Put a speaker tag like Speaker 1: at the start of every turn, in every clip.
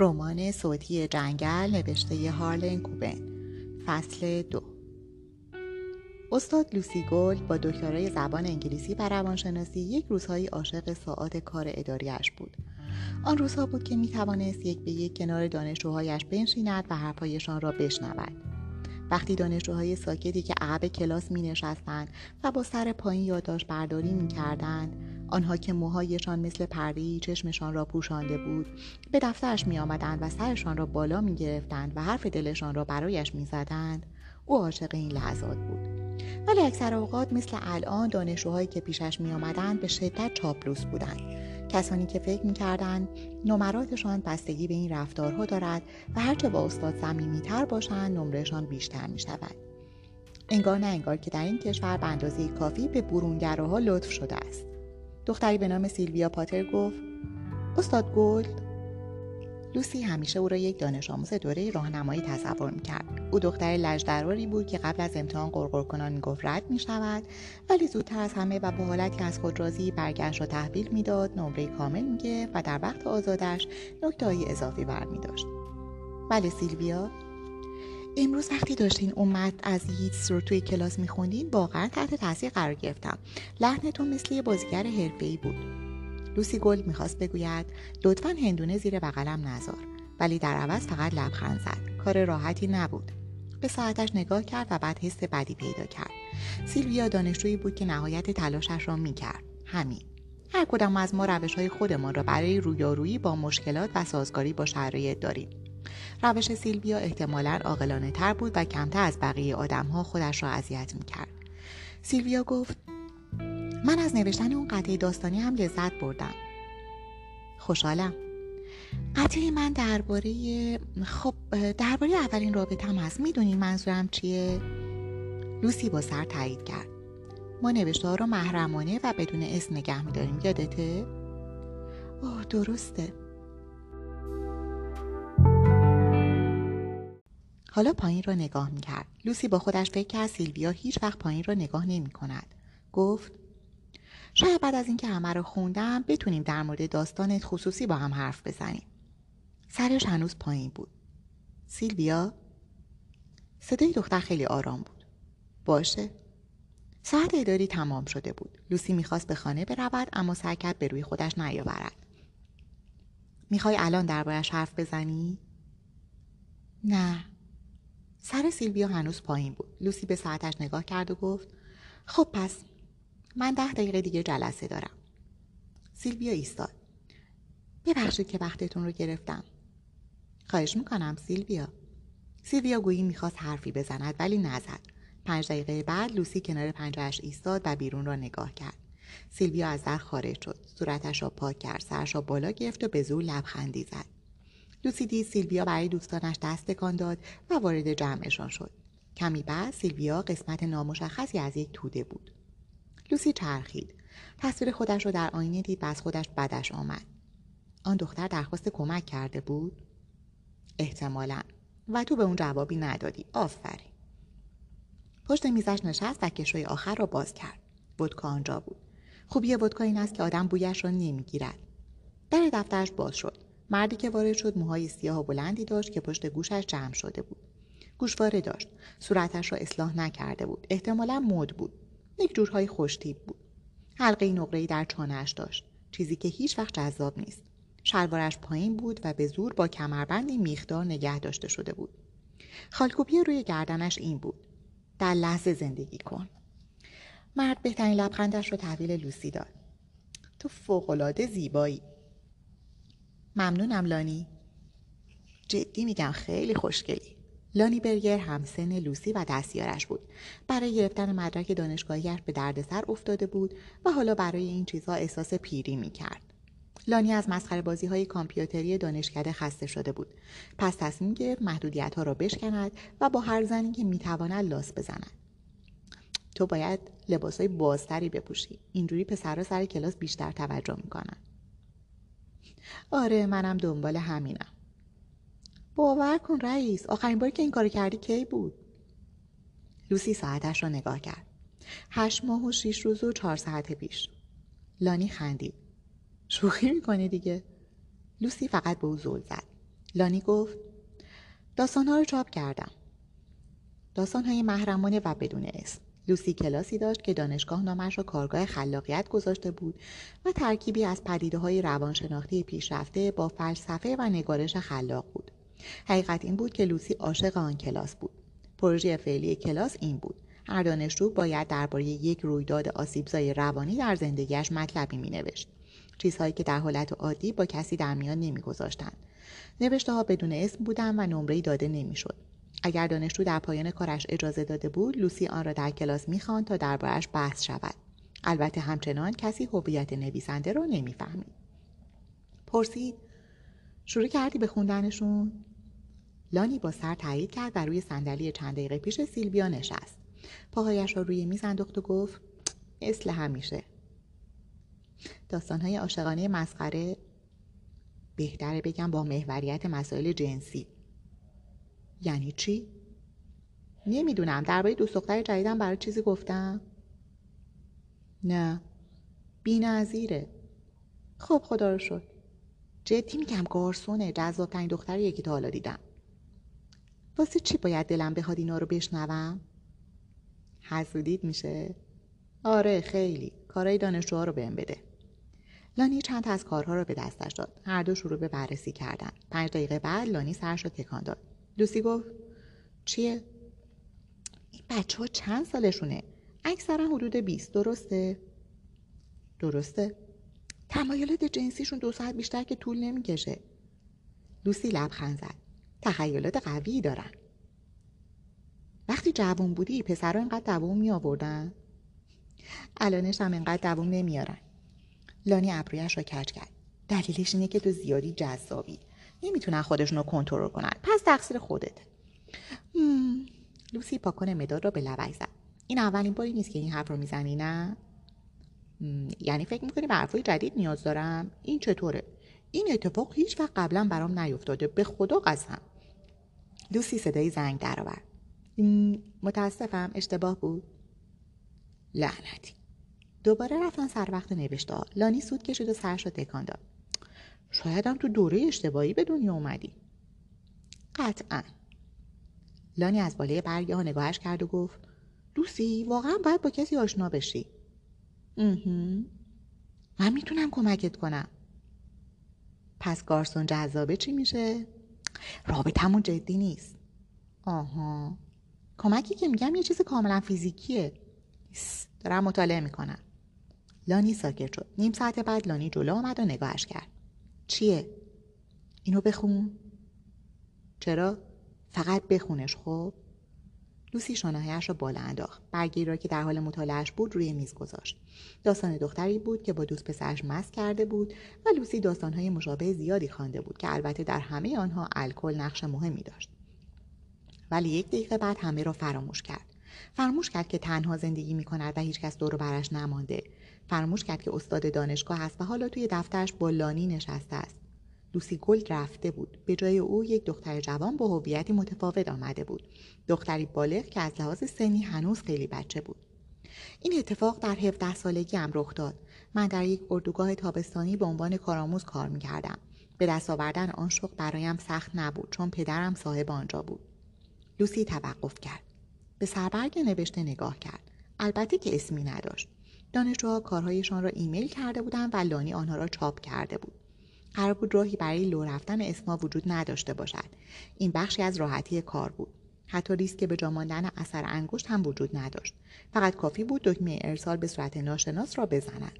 Speaker 1: رمان صوتی جنگل نوشته هارلن کوبن. فصل دو. استاد لوسی با دکترای زبان انگلیسی و روانشناسی یک روزهایی عاشق ساعات کار اداریش بود. آن روزها بود که می توانست یک به یک کنار دانشجوهایش بنشیند و حرفهایشان را بشنود. وقتی دانشجوهای ساکتی که عقب کلاس می نشستند و با سر پایین یادداشت برداری می کردند آنها که موهایشان مثل پردهای چشمشان را پوشانده بود به دفترش می آمدند و سرشان را بالا می گرفتند و حرف دلشان را برایش می زدند او عاشق این لحظات بود ولی اکثر اوقات مثل الان دانشجوهایی که پیشش می آمدند به شدت چاپلوس بودند کسانی که فکر می کردند نمراتشان بستگی به این رفتارها دارد و هرچه با استاد صمیمیتر باشند نمرهشان بیشتر می شود. انگار نه انگار که در این کشور به اندازه کافی به برونگراها لطف شده است. دختری به نام سیلویا پاتر گفت استاد گلد لوسی همیشه او را یک دانش آموز دوره راهنمایی تصور می‌کرد. او دختر لج‌دراری بود که قبل از امتحان قرقر کنان می‌گفت رد می‌شود ولی زودتر از همه و با حالتی از خود راضی برگه‌ش را تحویل می‌داد نمره کامل می‌گرفت و در وقت آزادش نکتههایی اضافی برمیداشت. بله سیلویا؟ امروز وقتی داشتین اود از کیتس رو توی کلاس میخوندین واقعا تحت تاثیر قرار گرفتم. لحنتون مثل یه بازیگر حرفه‌ای بود. لوسی گلد می‌خواست بگوید لطفا هندونه زیر بغلم نزار ولی در عوض فقط لبخند زد. کار راحتی نبود. به ساعتش نگاه کرد و بعد حس بدی پیدا کرد. سیلویا دانشجویی بود که نهایت تلاشش را می‌کرد. همین. هر کدام از ما روش های خودمان را برای رویارویی با مشکلات و سازگاری با شرایط داریم. روش سیلویا احتمالا عاقلانه تر بود و کمتر از بقیه آدمها خودش را اذیت می‌کرد. سیلویا گفت من از نوشتن اون قطعه داستانی هم لذت بردم. خوشحالم. قطعه من درباره خب درباره اولین رابطم هست. می‌دونین منظورم چیه؟ لوسی با سر تایید کرد. ما نوشته ها رو محرمانه و بدون اسم نگه میداریم. یادته؟ اوه درسته. حالا پایین را نگاه می‌کرد. لوسی با خودش فکر کرد سیلویا هیچ وقت پایین را نگاه نمی کند گفت شاید بعد از اینکه همه رو خوندم بتونیم در مورد داستانت خصوصی با هم حرف بزنیم. سرش هنوز پایین بود. سیلویا؟ صدای دختر خیلی آرام بود. باشه. ساعت اداری تمام شده بود. لوسی می‌خواست به خانه برود اما سعی کرد به روی خودش نیاورد. می‌خوای الان دربارش حرف بزنی؟ نه. سر سیلویا هنوز پایین بود. لوسی به ساعتش نگاه کرد و گفت خب پس من ده دقیقه دیگه جلسه دارم. سیلویا ایستاد. ببخشید که وقتتون رو گرفتم. خواهش می‌کنم سیلویا. سیلویا گویی می‌خواست حرفی بزند ولی نزد. پنج دقیقه بعد لوسی کنار پنجهاش ایستاد و بیرون را نگاه کرد. سیلویا از در خارج شد. صورتش را پاک کرد. سرش را بالا گرفت و به زور لبخندی زد. لوسی دید سیلویا برای دوستانش دست تکان داد و وارد جمعشان شد. کمی بعد سیلویا قسمت نامشخصی از یک توده بود. لوسی چرخید. تصویر خودش را در آینه دید و از خودش بدش آمد. آن دختر درخواست کمک کرده بود؟ احتمالا. و تو به اون جوابی ندادی. آفرین. پشت میزش نشست و کشوی آخر را باز کرد. ودکا آنجا بود. خوبی ودکا این است که آدم بویش را نمی‌گیرد. در دفترش باز شد. مردی که وارد شد موهای سیاه و بلندی داشت که پشت گوشش جمع شده بود. گوشواره داشت. صورتش را اصلاح نکرده بود. احتمالا مد بود. یک جورهای خوشتیب بود. حلقه نقره‌ای در چانهاش داشت. چیزی که هیچ وقت جذاب نیست. شلوارش پایین بود و به زور با کمربندی میخدار نگه داشته شده بود. خالکوبی روی گردنش این بود. در لحظه زندگی کن. مرد بهترین لبخندش رو تحویل لوسی داد. تو فوقالعاده زیبایی. ممنونم لانی. جدی میگم خیلی خوشگلی. لانی برگر همسن لوسی و دستیارش بود. برای گرفتن مدرک دانشگاهیش به دردسر افتاده بود و حالا برای این چیزها احساس پیری می‌کرد. لانی از مسخره بازی های کامپیوتری دانشکده خسته شده بود. پس تصمیم گرفت محدودیت ها را بشکند و با هر زنی که می‌تواند لاس بزند. تو باید لباس های بازتری بپوشی. اینجوری پسرها سر کلاس بیشتر توجه می‌کنن. آره منم دنبال همینم. باور کن رئیس آخرین باری که این کار کردی کی بود؟ لوسی ساعتش را نگاه کرد. هشت ماه و شیش روز و چهار ساعت پیش. لانی خندید. شوخی می‌کنی دیگه؟ لوسی فقط به او زل زد. لانی گفت داستانها رو چاپ کردم. داستانهای محرمانه و بدون اسم. لوسی کلاسی داشت که دانشگاه نامش را کارگاه خلاقیت گذاشته بود و ترکیبی از پدیده های روانشناختی پیشرفته با فلسفه و نگارش خلاق بود. حقیقت این بود که لوسی عاشق آن کلاس بود. پروژه فعلی کلاس این بود. هر دانشجو باید درباره یک رویداد آسیبزای روانی در زندگیش مطلبی می نوشت. چیزهایی که در حالت عادی با کسی در میان نمیگذاشتند. نوشته ها بدون اسم بودن و نمره داده نمی‌شد. اگر دانشجو در پایان کارش اجازه داده بود لوسی آن را در کلاس می‌خواند تا دربارش بحث شود. البته همچنان کسی هویت نویسنده را نمی‌فهمید. پرسید شروع کردی به خوندنشون؟ لانی با سر تایید کرد و روی صندلی چند دقیقه پیش سیلویا نشست. پاهایش را روی میز انداخت و گفت مثل همیشه. داستانهای عاشقانه مسخره بهتره بگم با محوریت مسائل جنسی. یعنی چی؟ نمی‌دونم درباره دوست دختر جدیدم برای چیزی گفتم؟ نه بی نظیره. خب خدا رو شد جدی میگم گارسونه جذابترین دختر یکی تا حالا دیدم واسه چی باید دلم بخواد اینا رو بشنوم؟ حسودید میشه؟ آره خیلی کارهای دانشجوها رو بهم بده لانی چند از کارها رو به دستش داد هر دو شروع به بررسی کردن پنج دقیقه بعد لانی سرش رو تکان داد لوسی گفت چیه؟ این بچه ها چند سالشونه؟ اکثرا حدود 20 درسته؟ درسته. تمایلات جنسیشون دو ساعت بیشتر که طول نمی‌کشه. لوسی لبخند زد. تخیلات قوی دارن. وقتی جوون بودی پسرها اینقدر دووم می آوردن الانش هم اینقدر دووم نمیارن. لانی ابرویش را کج کرد. دلیلش اینه که تو زیادی جذابی. نمی‌تونن خودشون رو کنترل کنن. پس تقصیر خودت. لوسی پاکن مداد را به لبک زد. این اولین باری نیست که این حرف رو می‌زنی نه؟ یعنی فکر می‌کنی به حرفای جدید نیاز دارم؟ این چطوره؟ این اتفاق هیچ وقت قبلا برام نیفتاده. به خدا قسم. لوسی صدای زنگ درآورد. متاسفم. اشتباه بود. لعنتی. دوباره رفتن سر وقت نوشته لانی سود کشید و سرش رو تکان داد. شایدم تو دوره اشتباهی به دنیا اومدی. قطعا. لانی از بالای برگه ها نگاهش کرد و گفت دوستی واقعا باید با کسی آشنا بشی. من می‌تونم کمکت کنم. پس گارسون جذابه چی میشه؟ رابطمون جدی نیست. آها. کمکی که میگم یه چیز کاملا فیزیکیه. دارم مطالعه می‌کنم. لانی ساکت شد. نیم ساعت بعد لانی جلو آمد و نگاهش کرد. چیه؟ اینو بخون چرا؟ فقط بخونش خب؟ لوسی شانههایش را بالا انداخت برگی را که در حال مطالعهش بود روی میز گذاشت داستان دختری بود که با دوست پسرش مست کرده بود و لوسی داستانهای مشابه زیادی خوانده بود که البته در همه آنها الکل نقش مهمی داشت ولی یک دقیقه بعد همه را فراموش کرد فراموش کرد که تنها زندگی می کند و هیچکس دور برش نمانده فراموش کرد که استاد دانشگاه است و حالا توی دفترش با لانی نشسته است. لوسی گلد رفته بود. به جای او یک دختر جوان با هویتی متفاوت آمده بود. دختری بالغ که از لحاظ سنی هنوز خیلی بچه بود. این اتفاق در 17 سالگی هم رخ داد. من در یک اردوگاه تابستانی به عنوان کارآموز کار می‌کردم. به دست آوردن آن شغل برایم سخت نبود چون پدرم صاحب آنجا بود. لوسی توقف کرد. به سربرگ نوشته نگاه کرد. البته که اسمی نداشت. دانشجوها کارهایشان را ایمیل کرده بودند و لانی آنها را چاپ کرده بود. قرار بود راهی برای لو رفتن اسما وجود نداشته باشد. این بخشی از راحتی کار بود. حتی ریسک به جا ماندن اثر انگشت هم وجود نداشت. فقط کافی بود دکمه ارسال به صورت ناشناس را بزنند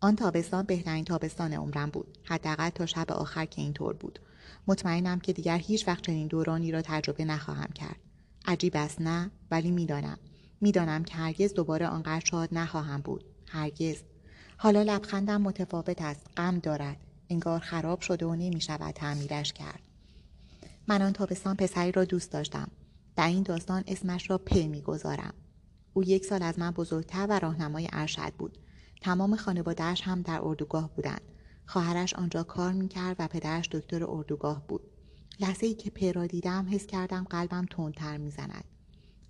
Speaker 1: آن تابستان بهترین تابستان عمرم بود. حداقل تا شب آخر که اینطور بود. مطمئنم که دیگر هیچ وقت چنین دورانی را تجربه نخواهم کرد. عجیب است نه؟ ولی می‌دانم. می‌دانم که هرگز دوباره آنقدر شاد نخواهم بود. هرگز. حالا لبخندم متفاوت است. غم دارد. انگار خراب شده و نمی شود تعمیرش کرد. من آن تابستان پسری را دوست داشتم. در این داستان اسمش را پ می‌گذارم. او یک سال از من بزرگتر و راهنمای ارشد بود. تمام خانوادهش هم در اردوگاه بودند. خواهرش آنجا کار می‌کرد و پدرش دکتر اردوگاه بود. لحظه ای که پیرا دیدم حس کردم قلبم تندتر می‌زند.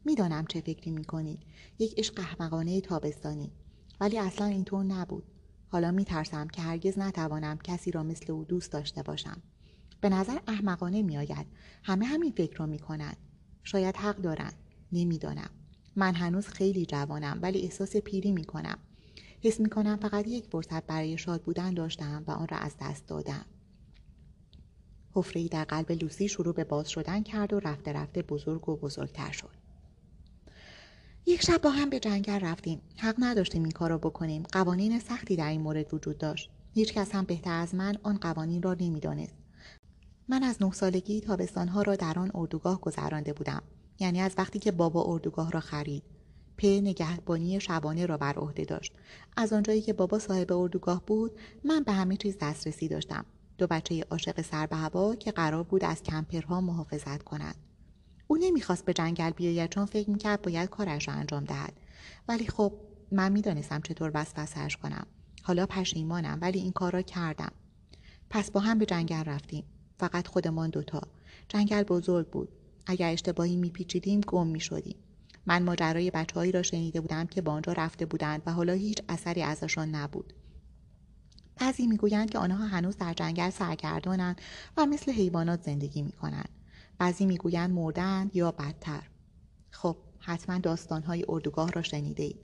Speaker 1: می‌دانم چه فکری می‌کنید. یک عشق احمقانه تابستانی. ولی اصلا اینطور نبود. حالا میترسم که هرگز نتوانم کسی را مثل او دوست داشته باشم. به نظر احمقانه میآید. همه همین فکر را می‌کنند. شاید حق دارند. نمی‌دانم. من هنوز خیلی جوانم ولی احساس پیری می‌کنم. حس می‌کنم فقط یک فرصت برای شاد بودن داشتم و آن را از دست دادم. حفره در قلب لوسی شروع به باز شدن کرد و رفته رفته بزرگ و بزرگتر شد. یک شب با هم به جنگل رفتیم. حق نداشتیم این کار را بکنیم. قوانین سختی در این مورد وجود داشت. هیچ کس هم بهتر از من آن قوانین را نمی‌دانست. من از نه سالگی تابستانها را در آن اردوگاه گذرانده بودم. یعنی از وقتی که بابا اردوگاه را خرید. پ نگهبانی شبانه را بر عهده داشت. از آنجایی که بابا صاحب اردوگاه بود من به همه چیز دسترسی داشتم. دو بچه عاشق سر به هوا که قرار بود از کمپرها محافظت کنند. او نمی‌خواست به جنگل بیاید چون فکر می‌کرد باید کارش را انجام دهد. ولی خب من می‌دانستم چطور وسوسهاش کنم. حالا پشیمانم ولی این کار را کردم. پس با هم به جنگل رفتیم. فقط خودمان دوتا. جنگل بزرگ بود. اگر اشتباهی میپیچیدیم گم می‌شدیم. من ماجرای بچههایی را شنیده بودم که با آنجا رفته بودند و حالا هیچ اثری ازشان نبود. بعضی می‌گویند که آنها هنوز در جنگل سرگردانند و مثل حیوانات زندگی می‌کنند. بعضی می‌گویند مردند یا بدتر. خب حتما داستانهای اردوگاه را شنیده اید.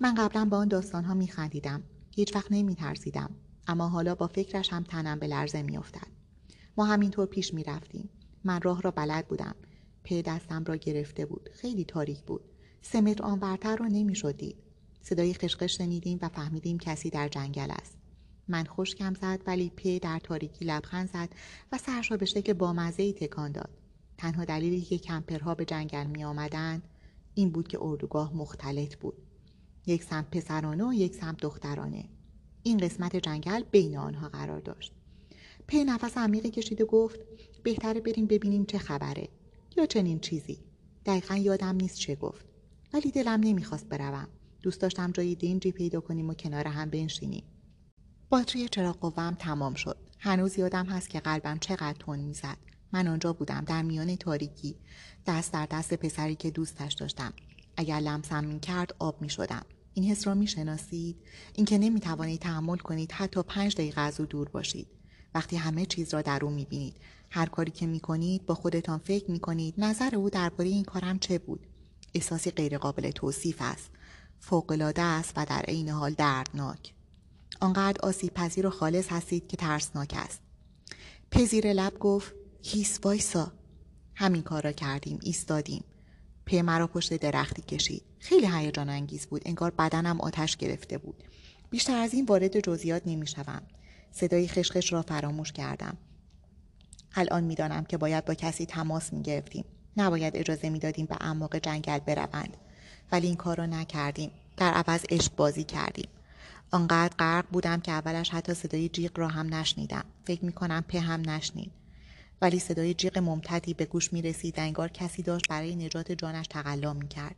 Speaker 1: من قبلا با آن داستانها میخندیدم. هیچ وقت نمیترسیدم. اما حالا با فکرش هم تنم به لرزه میافتد. ما همینطور پیش می‌رفتیم. من راه را بلد بودم. پی دستم را گرفته بود. خیلی تاریک بود. سه متر آنورتر را نمی‌شد دید صدای خشخش شنیدیم و فهمیدیم کسی در جنگل است. من خوشکم زد ولی پی در تاریکی لبخند زد و سرش را به شکل بامزهای تکان داد. تنها دلیلی که کمپرها به جنگل می آمدند این بود که اردوگاه مختلط بود. یک سمت پسرانه و یک سمت دخترانه. این قسمت جنگل بین آنها قرار داشت. پی نفس عمیقی کشید و گفت بهتره بریم ببینیم چه خبره یا چنین چیزی. دقیقا یادم نیست چه گفت. ولی دلم نمی‌خواست بروم. دوست داشتم جای دینجی پیدا کنیم و کنار هم بنشینیم. باتری چراغ قوام تمام شد. هنوز یادم هست که قلبم چقدر تون می‌زد. من آنجا بودم در میان تاریکی. دست در دست پسری که دوستش داشتم. اگر لمسم می‌کرد آب می‌شدم. این حس را می‌شناسید؟ اینکه نمی‌توانید تحمل کنید حتی پنج دقیقه از او دور باشید. وقتی همه چیز را در او می‌بینید. هر کاری که می‌کنید با خودتان فکر می‌کنید نظر او درباره این کارم چه بود؟ احساسی غیرقابل توصیف است. فوقالعاده است و در عین حال دردناک. آنقدر آسیب پذیر و خالص هستید که ترسناک است پذیر لب گفت هیس وایسا همین کار را کردیم ایستادیم پی مرا پشت درختی کشید خیلی هیجان انگیز بود انگار بدنم آتش گرفته بود بیشتر از این وارد جزئیات نمی‌شوم صدای خشخش را فراموش کردم الان می‌دانم که باید با کسی تماس می گرفتیم. نباید اجازه می‌دادیم به اعماق جنگل بروند. ولی این کار را نکردیم. در عوض عشق بازی کردیم. آنقدر غرق بودم که اولش حتی صدای جیغ را هم نشنیدم. فکر می کنم په هم نشنید. ولی صدای جیغ ممتدی به گوش می رسید انگار کسی داشت برای نجات جانش تقلا می کرد.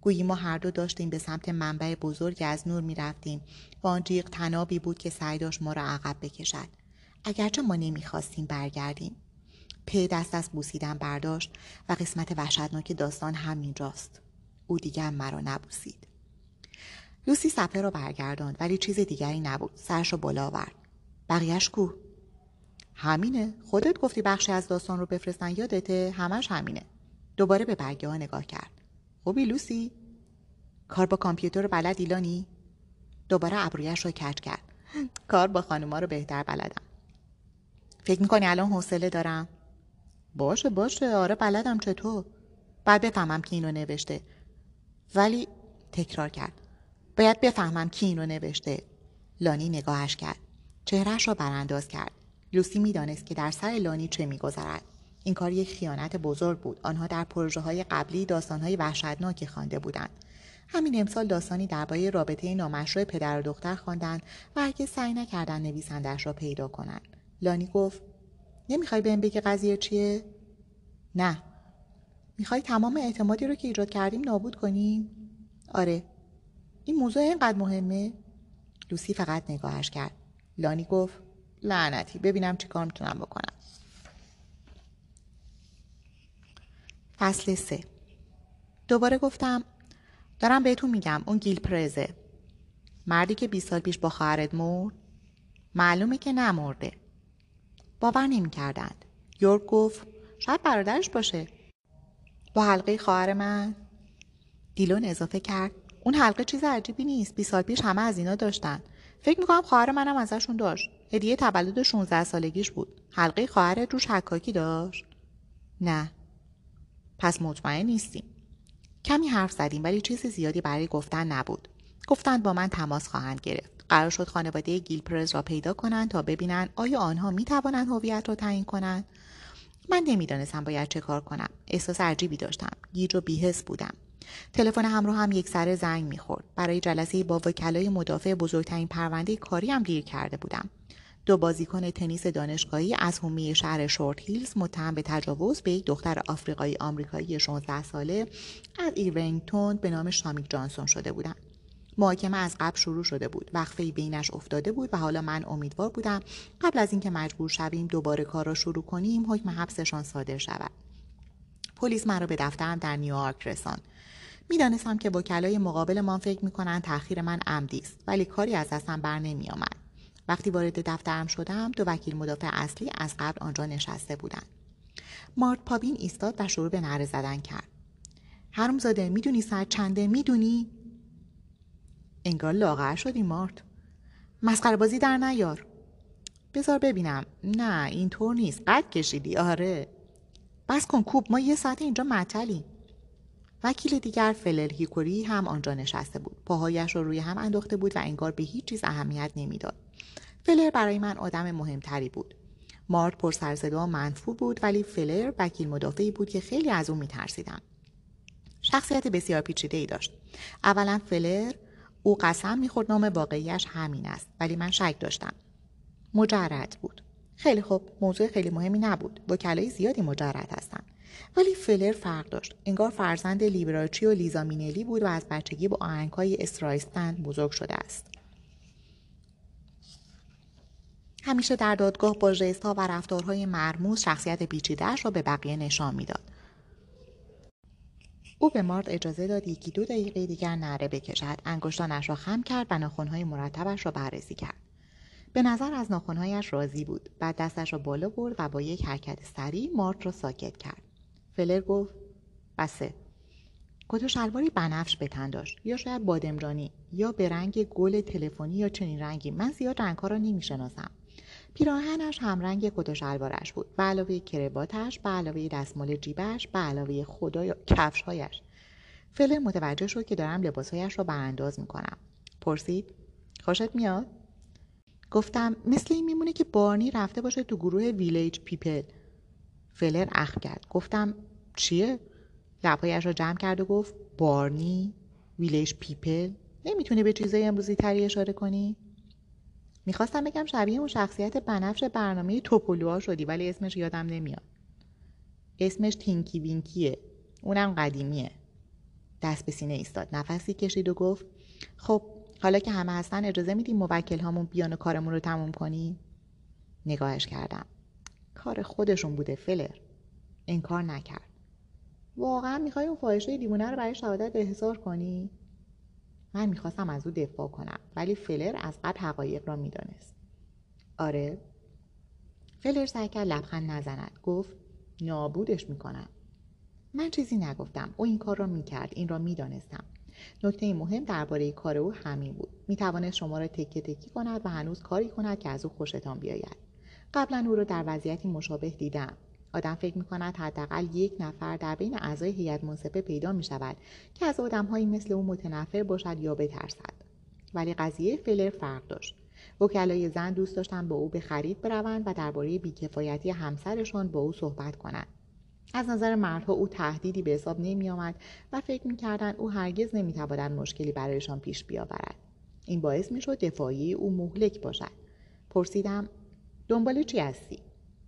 Speaker 1: گویی ما هر دو داشتیم به سمت منبع بزرگ از نور می رفتیم و آن جیغ تنابی بود که سعی داشت ما را عقب بکشد. اگرچه ما نمی‌خواستیم برگردیم پی دست از بوسیدن برداشت و قسمت وحشتناک داستان همینجاست او دیگر مرا نبوسید لوسی صفحه را برگرداند ولی چیز دیگری نبود. سرش را بالا آورد. بقیهش کو؟ همینه. خودت گفتی بخشی از داستان رو بفرستن یادته؟ همش همینه. دوباره به برگه ها نگاه کرد. خوبی لوسی؟ کار با کامپیوتر بلد ایلانی؟ دوباره ابرویش را کج کرد. کار با خانوما رو بهتر بلدم. فکر می‌کنی الان حوصله دارم؟ باشه باشه. آره بلدم. چطور؟ بعد بفهمم کی اینو نوشته. ولی تکرار کرد. باید بفهمم کی اینو نوشته. لانی نگاهش کرد. چهرهش را برانداز کرد. لوسی می‌دانست که در سر لانی چه میگذرد. این کار یک خیانت بزرگ بود. آنها در پروژه های قبلی داستان های وحشتناکی خوانده بودند. همین امسال داستانی درباره رابطه نامشروع پدر و دختر خواندند و هرگز سعی نکردند نویسندهاش را پیدا کنند. لانی گفت نمی‌خوای بهم بگی قضیه چیه؟ نه. می‌خوای تمام اعتمادی رو که ایجاد کردیم نابود کنیم؟ آره. این موضوع اینقدر مهمه؟ لوسی فقط نگاهش کرد. لانی گفت لعنتی ببینم چی کار می‌تونم بکنم. فصل سه. دوباره گفتم دارم بهتون میگم اون گیل پرزه مردی که 20 سال پیش با خواهرت مرد معلومه که نمرده. باور نمی‌کردند. یورک گفت شاید برادرش باشه. با حلقه خواهر من دیلون اضافه کرد اون حلقه چیز عجیبی نیست. بی سال پیش همه از اینا داشتن. فکر می‌کنم خواهر منم ازشون داشت. هدیه تولد 16 سالگیش بود. حلقه خواهر روش حکاکی داشت. نه. پس مطمئن نیستیم. کمی حرف زدیم ولی چیز زیادی برای گفتن نبود. گفتند با من تماس خواهند گرفت. قرار شد خانواده گیلپرز را پیدا کنند تا ببینند آیا آنها می توانند هویت را تعیین کنند. من نمی‌دانستم باید چه کار کنم. احساس عجیبی داشتم. گیج و بیهس بودم. تلفن همراه هم یک سر زنگ می‌خورد. برای جلسه با وکلای مدافع بزرگترین پرونده کاری هم دیر کرده بودم. دو بازیکن تنیس دانشگاهی از هومی شهر شورت هیلز متهم به تجاوز به یک دختر آفریقایی آمریکایی 16 ساله از ایرونگتون به نام شامیک جانسون شده بودند محاکمه از قبل شروع شده بود. وقفه بینش افتاده بود و حالا من امیدوار بودم قبل از اینکه مجبور شویم دوباره کار را شروع کنیم حکم حبسشان صادر شود. پلیس مرا به دفترم در نیویورک رساند. می‌دانستم که وکلای مقابلمان فکر می‌کنند تاخیر من عمدی است ولی کاری از دستم بر نمیآمد. وقتی وارد دفترم شدم دو وکیل مدافع اصلی از قبل آنجا نشسته بودند. مارت پابین ایستاد و شروع به نره زدن کرد. زاده می‌دونی ساعت چنده می‌دونی؟ انگار لاغر شدی مارت مسخره بازی در نیار. بذار ببینم. نه اینطور نیست. قد کشیدی. آره. بس کن کوب. ما یه ساعت اینجا معطلیم. وکیل دیگر فلر هیکوری هم آنجا نشسته بود. پاهایش رو روی هم انداخته بود و انگار به هیچ چیز اهمیت نمی‌داد. فلر برای من آدم مهمتری بود. مارت پر سرزدا و منفور بود ولی فلر وکیل مدافعی بود که خیلی از او میترسیدم. شخصیت بسیار پیچیده ای داشت. اولا فلر او قسم می‌خورد نام واقعیش همین است ولی من شک داشتم. مجرد بود. خیلی خوب موضوع خیلی مهمی نبود. وکلای زیادی مجرد هستند. ولی فلر فرق داشت. انگار فرزند لیبراچی و لیزا مینلی بود و از بچگی با آهنگهای استرایستند بزرگ شده است. همیشه در دادگاه با ژستها و رفتارهای مرموز شخصیت پیچیدهاش را به بقیه نشان می‌داد. او به مارت اجازه داد یکی دو دقیقه دیگر نره بکشد. انگشتانش را خم کرد و ناخنهای مرتبش را بررسی کرد. به نظر از ناخنهایش راضی بود. بعد دستش را بالا برد و با یک حرکت سریع مارت را ساکت کرد. فلر گفت بسه. کت و شلواری بنفش به تن داشت؟ یا شاید بادمجانی یا به رنگ گل تلفنی یا چنین رنگی. من زیاد رنگها را نمی‌شناسم. پیراهنش همرنگ کت و شلوارش بود؟ به علاوه کرواتش به علاوه دستمال جیبش به علاوه خدایا کفشهایش. فلر متوجه شد که دارم لباسهایش را برانداز می‌کنم. پرسید خوشت میاد؟ گفتم مثل این میمونه که بارنی رفته باشه تو گروه Village People. فلر اخم کرد. گفتم چیه؟ لبهایش را جمع کرد و گفت بارنی Village People نمی‌تونی به چیزای امروزی تری اشاره کنی؟ می‌خواستم بگم شبیه اون شخصیت بنفش برنامه توپولوها شدی ولی اسمش یادم نمیاد. اسمش تینکی وینکیه. اونم قدیمیه. دست به سینه ایستاد. نفسی کشید و گفت خب حالا که همه هستن اجازه میدیم موکل هامون بیان و کارمون رو تموم کنیم نگاهش کردم. کار خودشون بوده فلر. انکار نکرد. واقعا می‌خوای اون فاحشه دیوونه رو برای شهادت احضار کنی؟ من می‌خواستم از او دفاع کنم ولی فلر از قبل حقایق را می‌دانست. آره. فلر سعی کرد لبخند نزند. گفت نابودش می‌کنم. من چیزی نگفتم. او این کار را می‌کرد. این را می‌دانستم. نکته مهم درباره کار او همین بود. می‌توانست شما را تکه تکی کند و هنوز کاری کند که از او خوشتان بیاید. قبلا او را در وضعیتی مشابه دیدم. آدم فکر می کند حداقل یک نفر در بین اعضای هیئت منصفه پیدا می شود که از آدمهایی مثل او متنفر باشد یا بترسد. ولی قضیه فلر فرق داشت. وکلای زن دوست داشتن با او به خرید بروند و درباره بیکفایتی همسرشان با او صحبت کنند. از نظر مردها او تهدیدی به حساب نمی آمد و فکر می‌کردند او هرگز نمی‌تواند مشکلی برایشان پیش بیاورد. این باعث می‌شد دفاعی او مهلک باشد. پرسیدم دنبال چی هستی؟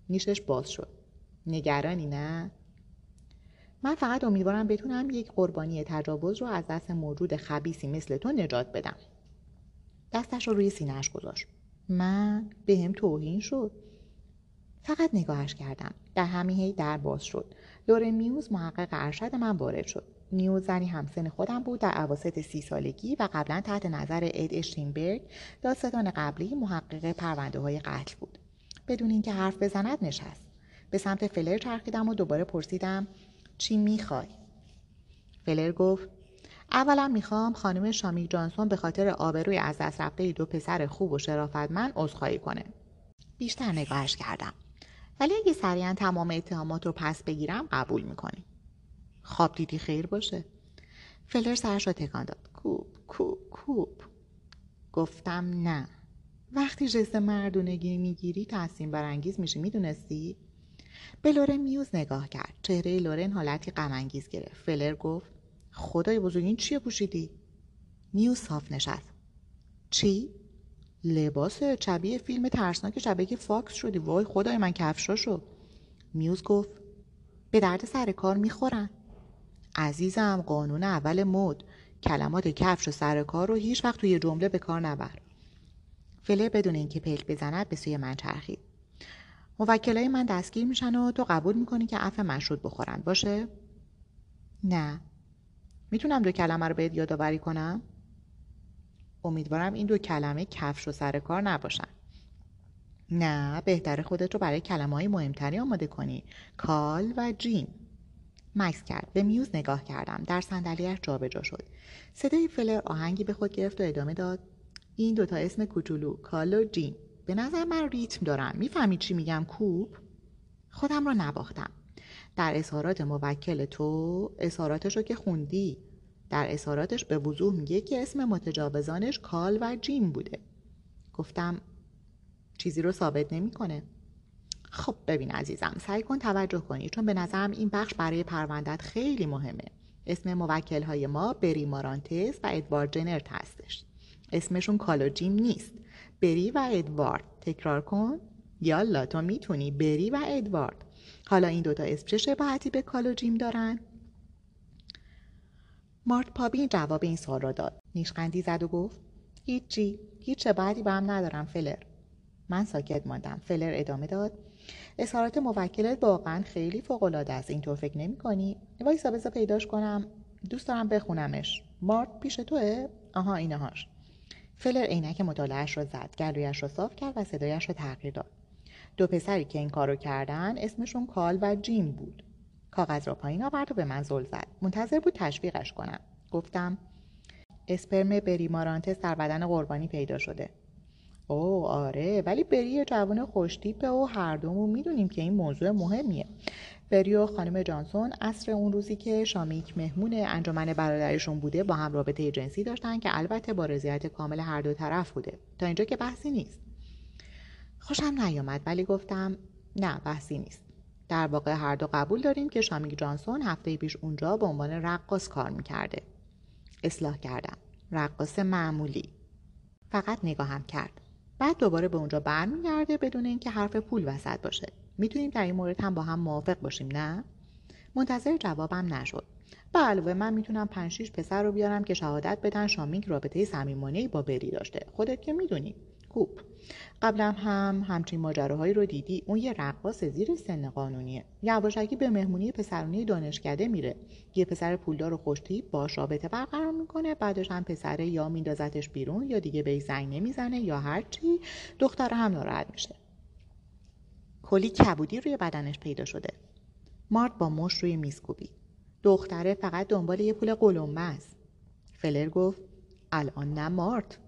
Speaker 1: نیشش باز شد. نگرانی نه؟ من فقط امیدوارم بتونم یک قربانی تجاوز رو از دست موجود خبیسی مثل تو نجات بدم. دستش رو روی سینهش گذاشت. من به هم توهین شد. فقط نگاهش کردم. در همین هی در باز شد. لور میوز محقق ارشد من وارد شد. میوز زنی همسن خودم بود در عواسط سی سالگی و قبلا تحت نظر اد اشتینبرگ داستان قبلی محقق پرونده های قتل بود. بدون اینکه حرف بزند نشست. به سمت فلر چرخیدم و دوباره پرسیدم چی می‌خوای؟ فلر گفت اولا می‌خوام خانم شامی جانسون به خاطر آبروی از دست رفته دو پسر خوب و شرافتمند عذرخواهی کنه. بیشتر نگاهش کردم. ولی اگه سریعا تمام اتهامات رو پس بگیرم قبول می‌کنی. خواب دیدی خیر باشه. فلر سرش رو تکان داد. کوب کوب کوب. گفتم نه. وقتی ژست مردونگی می‌گیری تحسین برانگیز میشی. می‌دونستی؟ به لورن میوز نگاه کرد. چهره لورن حالتی غمانگیز گرفت. فلر گفت خدای بزرگ این چیه پوشیدی؟ میوز صاف نشست. چی؟ لباس شبیه فیلم ترسناک شبیه فاکس شدی. وای خدای من کفشاشو میوز گفت به درد سر کار می‌خورن. عزیزم قانون اول مد. کلمات کفش و سر کار رو هیچ وقت توی جمله به کار نبر. فلر بدون اینکه پلک بزند به سوی من چرخید. موکلای من دستگیر میشن و تو قبول می‌کنی که عفو مشروط بخورن. باشه؟ نه. می‌تونم دو کلمه رو بهت یادآوری کنم؟ امیدوارم این دو کلمه کفش و سر کار نباشن. نه بهتر خودت رو برای کلمه های مهمتری آماده کنی. کال و جیم مکس کرد. به میوز نگاه کردم. در صندلیاش جابجا شد. صدای فلر آهنگی به خود گرفت و ادامه داد. این دوتا اسم کوچولو کال و جیم به نظر من ریتم دارم. می‌فهمی چی میگم کوب؟ خودم رو نباختم. در اظهارات موکل تو اظهاراتش رو که خوندی. در اظهاراتش به وضوح میگه که اسم متجاوزانش کال و جیم بوده. گفتم چیزی رو ثابت نمی‌کنه. خب ببین عزیزم سعی کن توجه کنی چون به نظرم این بخش برای پروندت خیلی مهمه. اسم موکل های ما بری مارانتس و ادوارد جنرت هستش. اسمشون کال و جیم نیست. بری و ادوارد. تکرار کن. یالا تو می‌تونی بری و ادوارد. حالا این دوتا اسم چه شباهتی به کال و جیم دارن؟ مارت پابین جواب این سوال را داد. نیشقندی زد و گفت هیچی هیچ شباهتی به هم ندارم فلر. من ساکت ماندم. فلر ادامه داد. اظهارات موکلت واقعا خیلی فوقالعاده است. اینطور فکر نمی کنی؟ وایسا بذار پیداش کنم. دوست دارم بخونمش. مارت پیش توه؟ آها اینهاش. فلر عینک مطالعهاش را زد گلویش را صاف کرد و صدایش را تغییر داد. دو پسری که این کارو کردن اسمشون کال و جیم بود. کاغذ را پایین آورد و به من زل زد. منتظر بود تشویقش کنم. گفتم اسپرم بری مارانتس در بدن قربانی پیدا شده. او آره ولی بری جوان خوشتیپه و هر دومون می‌دونیم که این موضوع مهمیه. بری و خانم جانسون اصر اون روزی که شامیک مهمون انجمن برادرشون بوده با هم رابطه جنسی داشتن که البته با رضایت کامل هر دو طرف بوده. تا اینجا که بحثی نیست. خوشم نیامد ولی گفتم نه بحثی نیست. در واقع هر دو قبول داریم که شامیک جانسون هفته پیش اونجا به عنوان رقاص کار می‌کرده. اصلاح کردم رقاص معمولی. فقط نگاهم کرد. بعد دوباره به اونجا برمیگرده بدون اینکه حرف پول وسط باشه. می‌تونیم در این مورد هم با هم موافق باشیم نه؟ منتظر جوابم نشد. به علاوه من می‌تونم پنج پسر رو بیارم که شهادت بدن شامیک رابطه صمیمانه با بری داشته. خودت که می‌دونی. کوپ قبلا هم همچین ماجراهایی رو دیدی. اون یه رقاص زیر سن قانونیه. یواشکی به مهمونی پسرونی دانشکده میره. یه پسر پولدار و خوشتی باش رابطه برقرار می‌کنه. بعدش هم پسره یا میندازتش بیرون یا دیگه به زنگ نمی‌زنه یا هرچی دختر هم ناراحت میشه. کلی کبودی روی بدنش پیدا شده. مارت با مش روی میز کوبید. دختره فقط دنبال یه پول قلمبه است. فلر گفت الان نه مارت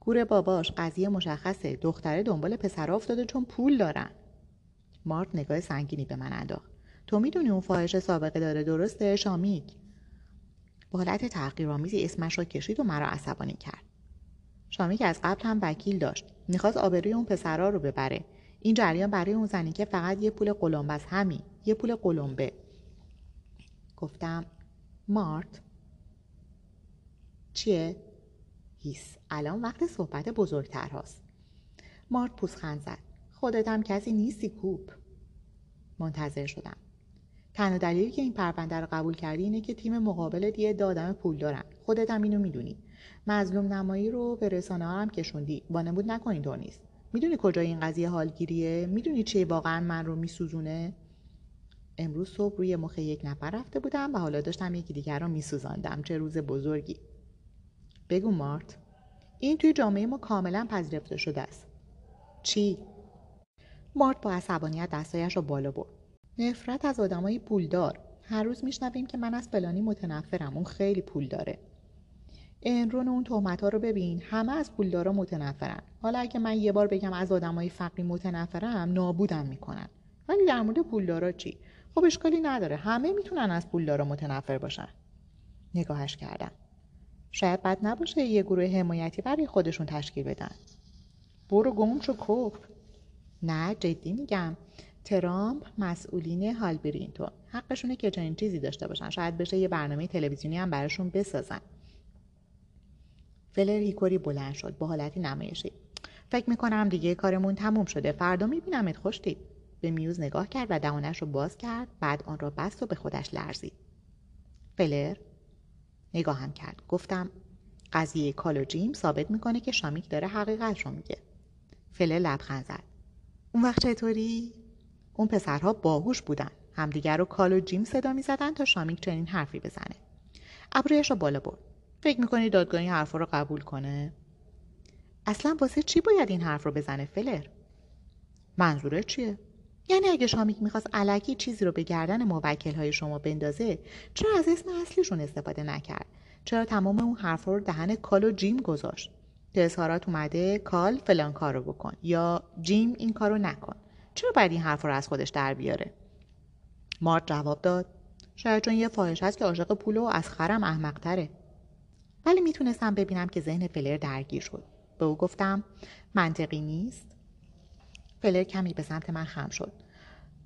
Speaker 1: گور باباش قضیه مشخصه. دختره دنبال پسر افتاده چون پول دارن. مارت نگاه سنگینی به من انداخت. تو می‌دونی اون فاحش سابقه داره درسته؟ شامیک. با حالت تحقیرآمیزی اسمش را کشید و مرا عصبانی کرد. شامیک از قبل هم وکیل داشت. می‌خواست آبروی اون پسرا رو ببره. این جریان برای اون زنی که فقط یه پول قلمبه است. همین. یه پول قلمبه. گفتم مارت. چیه؟ هیس. الان وقت صحبت بزرگتر هاست. مارت پوزخند زد. خودت هم کسی نیستی کوپ. منتظر شدم. تنها دلیلی که این پرونده رو قبول کردی اینه که تیم مقابل یه دادم پول دارن. خودت هم اینو می‌دونی. مظلوم نمایی رو به رسانه هم کشوندی. وانمود نکن اینطور نیست. می‌دونی کجای این قضیه حالگیریه؟ می‌دونی چیه واقعا من رو میسوزونه؟ امروز صبح روی مخ یک نفر رفته بودم و حالا داشتم یکی دیگر رو میسوزاندم. چه روز بزرگی. بگو مارت. این توی جامعه ما کاملا پذیرفته شده است. چی؟ مارت با عصبانیت دستایش را بالا برد. نفرت از آدمای پولدار. هر روز میشنویم که من از فلانی متنفرم. اون خیلی پول داره. انرون اون تهمت ها رو ببین. همه از پولدارا متنفرن. حالا اگه من یه بار بگم از آدمای فقری متنفرم نابودم می‌کنن. ولی در مورد پولدارا چی؟ خب اشکالی نداره. همه می‌تونن از پولدارا متنفر باشن. نگاهش کردم شاید بد نباشه یه گروه حمایتی برای خودشون تشکیل بدن. برو گم شو کف نه جدی میگم. ترامپ مسئولین هالبرینتون حقشونه که چنین چیزی داشته باشن. شاید بشه یه برنامه تلویزیونی هم براشون بسازن. فلر هیکوری بلند شد با حالتی نمایشی. فکر می‌کنم دیگه کارمون تموم شده. فردا میبینمت خوشتی به میوز نگاه کرد و دهانش رو باز کرد بعد آن را بست و به خودش لرزید. فلر نگاهم کرد. گفتم قضیه کالو جیم ثابت می‌کنه که شامیک داره حقیقت رو میگه. فلر لبخند زد. اون وقت چطوری؟ اون پسرها باهوش بودن. همدیگر رو کالو جیم صدا می‌زدن تا شامیک چنین حرفی بزنه. ابرویش رو بالا برد. فکر می‌کنی دادگاه این حرف رو قبول کنه؟ اصلا واسه چی باید این حرف رو بزنه فلر؟ منظوره چیه؟ یعنی اگه شامیک می‌خواست علکی چیزی رو به گردن موکل های شما بندازه چرا از اسم اصلیشون استفاده نکرد؟ چرا تمام اون حرف رو دهن کال و جیم گذاشت؟ که اظهارات اومده کال فلان کار رو بکن یا جیم این کار رو نکن. چرا باید این حرف رو از خودش در بیاره؟ مارت جواب داد. شاید چون یه فاحش هست که عاشق پول از خرم احمقتره. ولی می‌تونستم ببینم که ذهن فلر درگیر شد. به او گفتم منطقی نیست. فلر کمی به سمت من خم شد.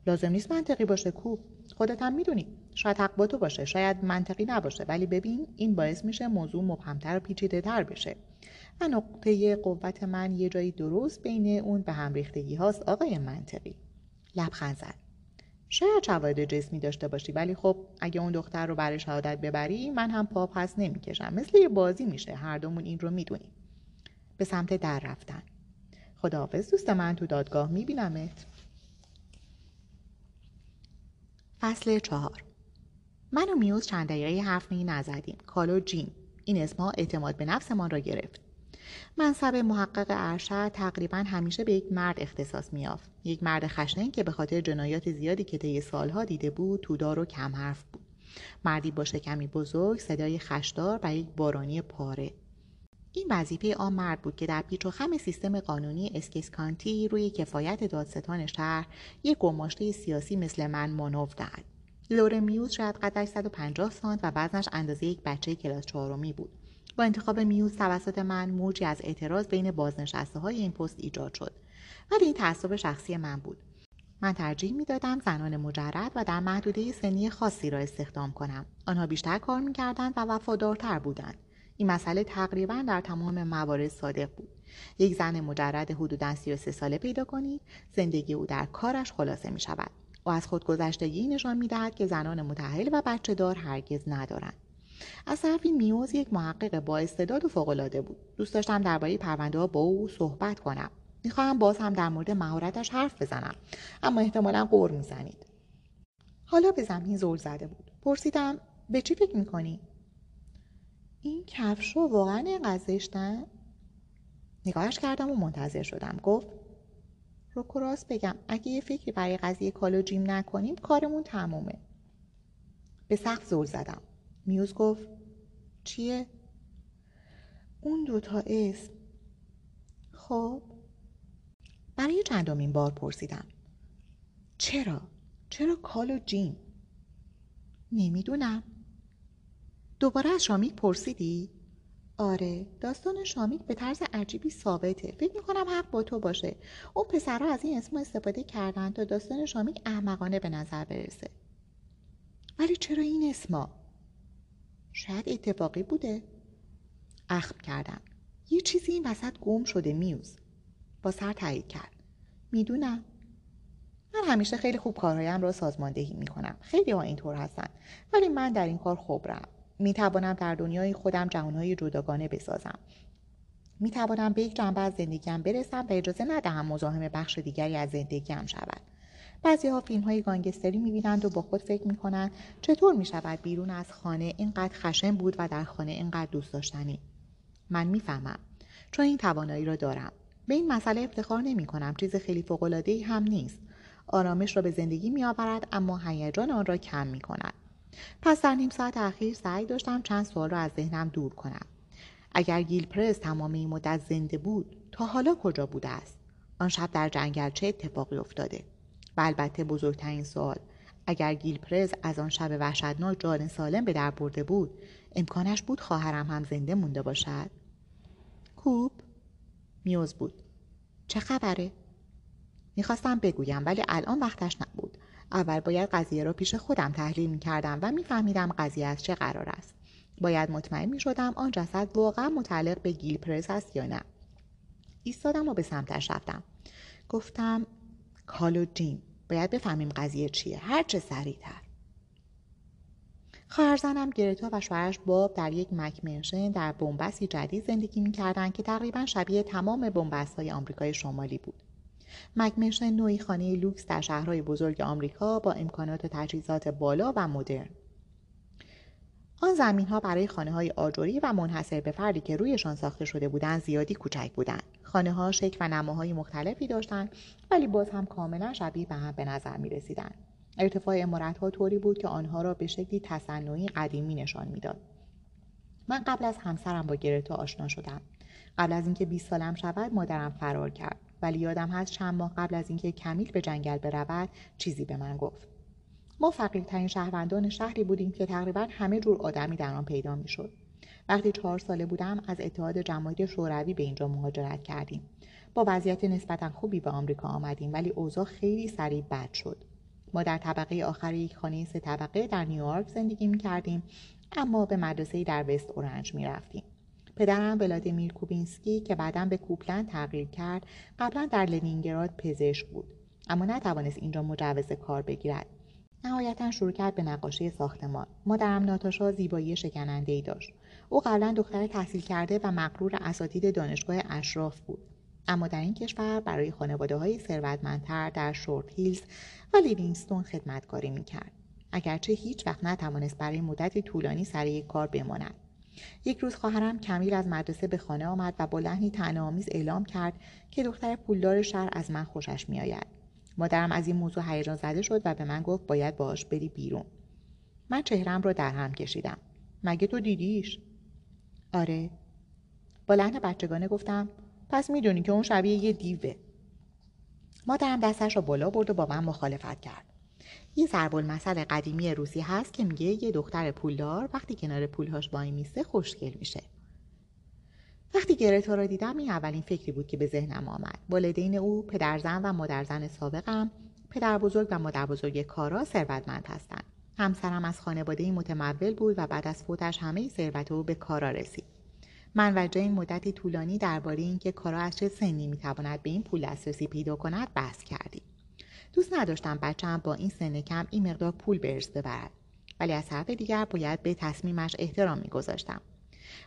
Speaker 1: لازم نیست منطقی باشه کو. خودت هم می‌دونی. شاید حق با تو باشه شاید منطقی نباشه. ولی ببین این باعث میشه موضوع مبهمتر و پیچیده تر بشه. و نقطه قوت من یه جایی درست بین اون به هم ریختگی هاست آقای منطقی. لبخند زد. شاید شواهد جسمی داشته باشی. ولی خب اگه اون دختر رو برای شهادت ببری من هم پا پس نمی‌کشم. مثل یه بازی میشه. هر دومون این رو می‌دونیم. به سمت در رفتن. خداحافظ دوست من تو دادگاه میبینمت. فصل چهار. من و میوز چند دقیقه حرف نزدیم کالو جیم. این اسمها اعتماد به نفسمان را گرفت. منصب محقق ارشد تقریبا همیشه به یک مرد اختصاص میافت یک مرد خشنین که به خاطر جنایات زیادی که طی سالها دیده بود تودار و کم حرف بود. مردی با شکمی بزرگ صدای خشدار و یک بارانی پاره. این وظیفه آن مرد بود که در پیچ و خم سیستم قانونی اسکس کانتی روی کفایت دادستان شهر یک گماشته سیاسی مثل من مانور دهد. لورن میوز شاید قدش 150 سانت و وزنش اندازه یک بچه کلاس چهارمی بود. با انتخاب میوز توسط من موجی از اعتراض بین بازنشسته های این پست ایجاد شد. ولی این تعصب شخصی من بود. من ترجیح می‌دادم زنان مجرد و در محدوده سنی خاصی را استخدام کنم. آنها بیشتر کار می‌کردند و وفادارتر بودند. این مسئله تقریبا در تمام موارد صادق بود. یک زن مجرد حدودا 33 ساله پیدا کنید زندگی او در کارش خلاصه می شود و از خودگذشتگی نشان می دهد که زنان متحل و بچه دار هرگز ندارند. از طرفی میوز یک محقق با استعداد و فوقالعاده بود. دوست داشتم درباره پرونده ها با او صحبت کنم. می‌خواهم باز هم در مورد مهارتش حرف بزنم. اما احتمالا قور می‌زنید. حالا به زمین زل زده بود. پرسیدم به چی فکر می‌کنی؟ این کفش رو واقعا اینقدر نگاهش کردم و منتظر شدم. گفت رو راست بگم اگه یه فکری برای قضیه کالو جیم نکنیم کارمون تمومه. به سقف زل زدم. میوز گفت چیه؟ اون دوتا اسم خب برای چندمین بار پرسیدم چرا؟ چرا کالو جیم؟ نمی‌دونم دوباره از شامیک پرسیدی؟ آره داستان شامیک به طرز عجیبی ثابته فکر می‌کنم حق با تو باشه اون پسرها از این اسم استفاده کردن تا داستان شامیک احمقانه به نظر برسه ولی چرا این اسما شاید اتفاقی بوده. اخم کردم. یه چیزی این وسط گم شده میوز. با سر تایید کرد. می‌دونم. من همیشه خیلی خوب کارهایم را سازماندهی می‌کنم. خیلی ها اینطور هستن. ولی من در این کار خوبرم می توانم در دنیای خودم جهانهای جداگانه بسازم. می توانم به یک جنبه از زندگیم برسم و اجازه ندهم مزاحم بخش دیگری از زندگیم شود. بعضی ها فیلم های گانگستری می بینند و با خود فکر می کنند چطور می شود بیرون از خانه اینقدر خشن بود و در خانه اینقدر دوست داشتنی. من می‌فهمم. چون این توانایی را دارم. به این مسئله افتخار نمی کنم چیز خیلی فوق‌العاده‌ای هم نیست. آرامش را به زندگی می آورد اما هیجان آن را کم می کند پس در نیم ساعت اخیر سعی داشتم چند سوال را از ذهنم دور کنم. اگر گیل پرس تمام این مدت زنده بود تا حالا کجا بوده است؟ آن شب در جنگل چه اتفاقی افتاده؟ و البته بزرگترین سوال اگر گیل پرز از آن شب وحشتناک جان سالم به در برده بود امکانش بود خواهرم هم زنده مونده باشد؟ کوب میوز بود. چه خبره؟ می‌خواستم بگویم ولی الان وقتش نبود. اول باید قضیه را پیش خودم تحلیل می‌کردم و میفهمیدم قضیه از چه قرار است. باید مطمئن می‌شدم آن جسد واقعا متعلق به گیل پرز است یا نه. ایستادم و به سمتش رفتم. گفتم کالو جیم باید بفهمیم قضیه چیه. هر چه سریعتر. خواهرزنم گرتا و شوهرش باب در یک مکمنشن در بنبستی جدید زندگی می‌کردند که تقریبا شبیه تمام بنبست های آمریکای شمالی بود. مکمنشن نوعی خانه لوکس در شهرهای بزرگ آمریکا با امکانات و تجهیزات بالا و مدرن. آن زمین ها برای خانه های آجوری و منحصر به فردی که رویشان ساخته شده بودند زیادی کوچک بودند. خانه ها شکل و نماهای مختلفی داشتند ولی باز هم کاملا شبیه به هم به نظر می رسیدند. ارتفاع امارت ها طوری بود که آنها را به شکلی تصنعی قدیمی نشان می‌داد. من قبل از همسرم با گرتا آشنا شدم. قبل از اینکه 20 سالم شود مادرم فرار کرد ولی یادم هست چند ماه قبل از اینکه کمیل به جنگل برود چیزی به من گفت. ما فقیرترین شهروندان شهری بودیم که تقریبا همه جور آدمی در آن پیدا می‌شد. وقتی چهار ساله بودم از اتحاد جماهیر شوروی به اینجا مهاجرت کردیم. با وضعیت نسبتا خوبی به آمریکا آمدیم ولی اوضاع خیلی سریع بد شد. ما در طبقه آخر یک خانه سه طبقه در نیویورک زندگی می کردیم اما به مدرسه در وست اورنج می رفتیم. پدرم ولادیمیر کوبینسکی که بعدا به کوپلند تغییر کرد قبلا در لنینگراد پزشک بود اما نتوانست اینجا مجوز کار بگیرد. نهایتا شروع کرد به نقاشی ساختمان. مادرم ناتاشا زیبایی شکننده ای داشت. او قبلا دختر تحصیل کرده و مقرور اساتید دانشگاه اشراف بود. اما در این کشور برای خانواده های ثروتمندتر در شورت هیلز و لیوینگستون خدمتکاری می‌کرد. اگرچه هیچ وقت نتوانست برای مدتی طولانی سر یک کار بماند. یک روز خواهرم کمیل از مدرسه به خانه آمد و با لحنی آمیز اعلام کرد که دختر پولدار شهر از من خوشش میآید. مادرم از این موضوع هیجان زده شد و به من گفت باید باش بری بیرون. من چهرم را در هم کشیدم. مگه تو دیدیش؟ آره. با لحن بچگانه گفتم پس می‌دونی که اون شبیه یه دیوه. مادرم دستش را بالا برد و با من مخالفت کرد. یه ضرب المثل قدیمی روسی هست که میگه یه دختر پولدار وقتی کنار پولهاش وای میسته خوشگل میشه. وقتی گرتا را دیدم این اولین فکری بود که به ذهنم آمد. والدین او پدرزن و مادرزن سابقم پدر بزرگ و مادر بزرگ کارا ثروتمند هستند. همسرم از خانواده متمول بود و بعد از فوتش همه ثروت او به کارا رسید. من و جین مدتی طولانی درباره اینکه کارا از چه سنی می‌تواند به این پول دسترسی پیدا کند بحث کردیم. دوست نداشتم بچهام با این سن کم این مقدار پول به ارث ببرد. ولی از طرف دیگر باید به تصمیمش احترام میگذاشتم.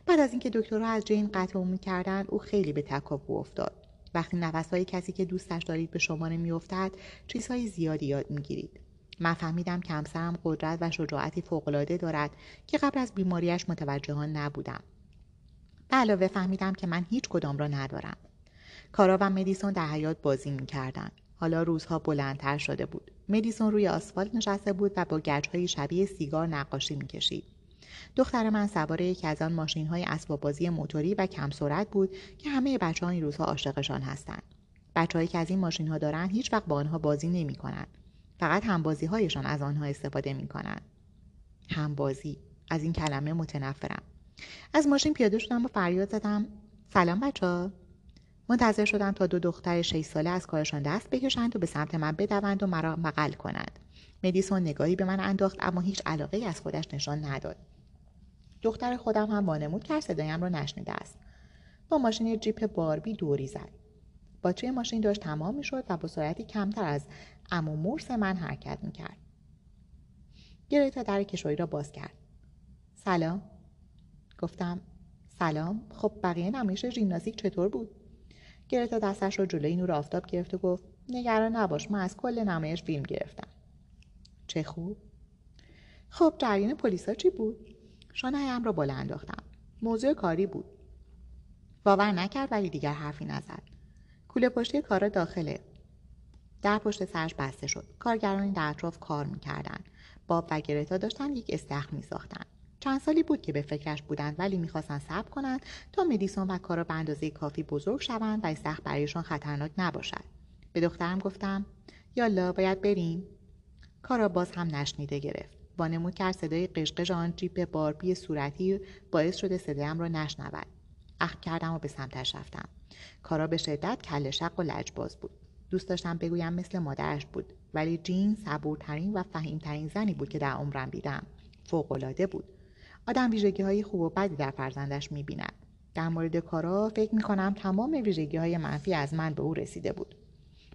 Speaker 1: بعد از اینکه دکترها از جین قطع می‌کردند او خیلی به تکاپو افتاد. وقتی نفسهای کسی که دوستش دارید به شما نمیافتد چیزهای زیادی یاد می‌گیرید. من فهمیدم که همسرم قدرت و شجاعتی فوقالعاده دارد که قبل از بیماریش متوجه ها نبودم. به علاوه فهمیدم که من هیچ کدام را ندارم. کارا و مدیسون در حیات بازی می‌کردند حالا روزها بلندتر شده بود. مدیسون روی آسفالت نشسته بود و با گچهای شبیه سیگار نقاشی می‌کشید. دختر من سوار یکی از آن ماشین های اسباب بازی موتوری و کم سرعت بود که همه بچه ها این روزها عاشقشان هستند. بچههایی که از این ماشین ها دارند هیچ وقت با آنها بازی نمی کنند. فقط همبازی هایشان از آنها استفاده می کنند. همبازی از این کلمه متنفرم. از ماشین پیاده شدم و فریاد زدم سلام بچه ها. منتظر شدم تا دو دختر 6 ساله از کارشان دست بکشند و به سمت من بدوند و مرا بغل کنند. مدیسون نگاهی به من انداخت اما هیچ علاقه از خودش نشان نداد. دختر خودم هم وانمود کرد صدایم را نشنیده است. با ماشین جیپ باربی دوری زد. باچه ماشین داشت تمام می‌شد و با سرعتی کمتر از امو مورس من حرکت می‌کرد. گریتا در کشویی را باز کرد. سلام. گفتم سلام. خب بقیه نمایش ژیمناستیک چطور بود؟ گریتا دستش را جلوی نور آفتاب گرفت و گفت نگران نباش من از کل نمایش فیلم گرفتم. چه خوب. خب جریان پلیسا چی بود؟ شانهایم را بالا انداختم. موضوع کاری بود. باور نکرد ولی دیگر حرفی نزد. کوله پشتی کارا داخله. در پشت سرش بسته شد. کارگرانی در اطراف کار می‌کردند باب و گرتا داشتن یک استخر میساختند چند سالی بود که به فکرش بودند ولی می‌خواستند صبر کنند تا مدیسون و کارا به اندازه کافی بزرگ شوند و استخر برایشان خطرناک نباشد. به دخترم گفتم یالا باید بریم. کارا باز هم نشنیده گرفت. وانمود کرد صدای قشقش آن جیپ باربی صورتی باعث شده صدایم را نشنود. اخم کردم و به سمتش رفتم. کارا به شدت کل شق و لجباز بود. دوست داشتم بگویم مثل مادرش بود ولی جین صبورترین و فهیمترین زنی بود که در عمرم دیدم. فوقالعاده بود. آدم ویژگی های خوب و بدی در فرزندش می‌بیند. در مورد کارا فکر می‌کنم تمام ویژگی های منفی از من به او رسیده بود.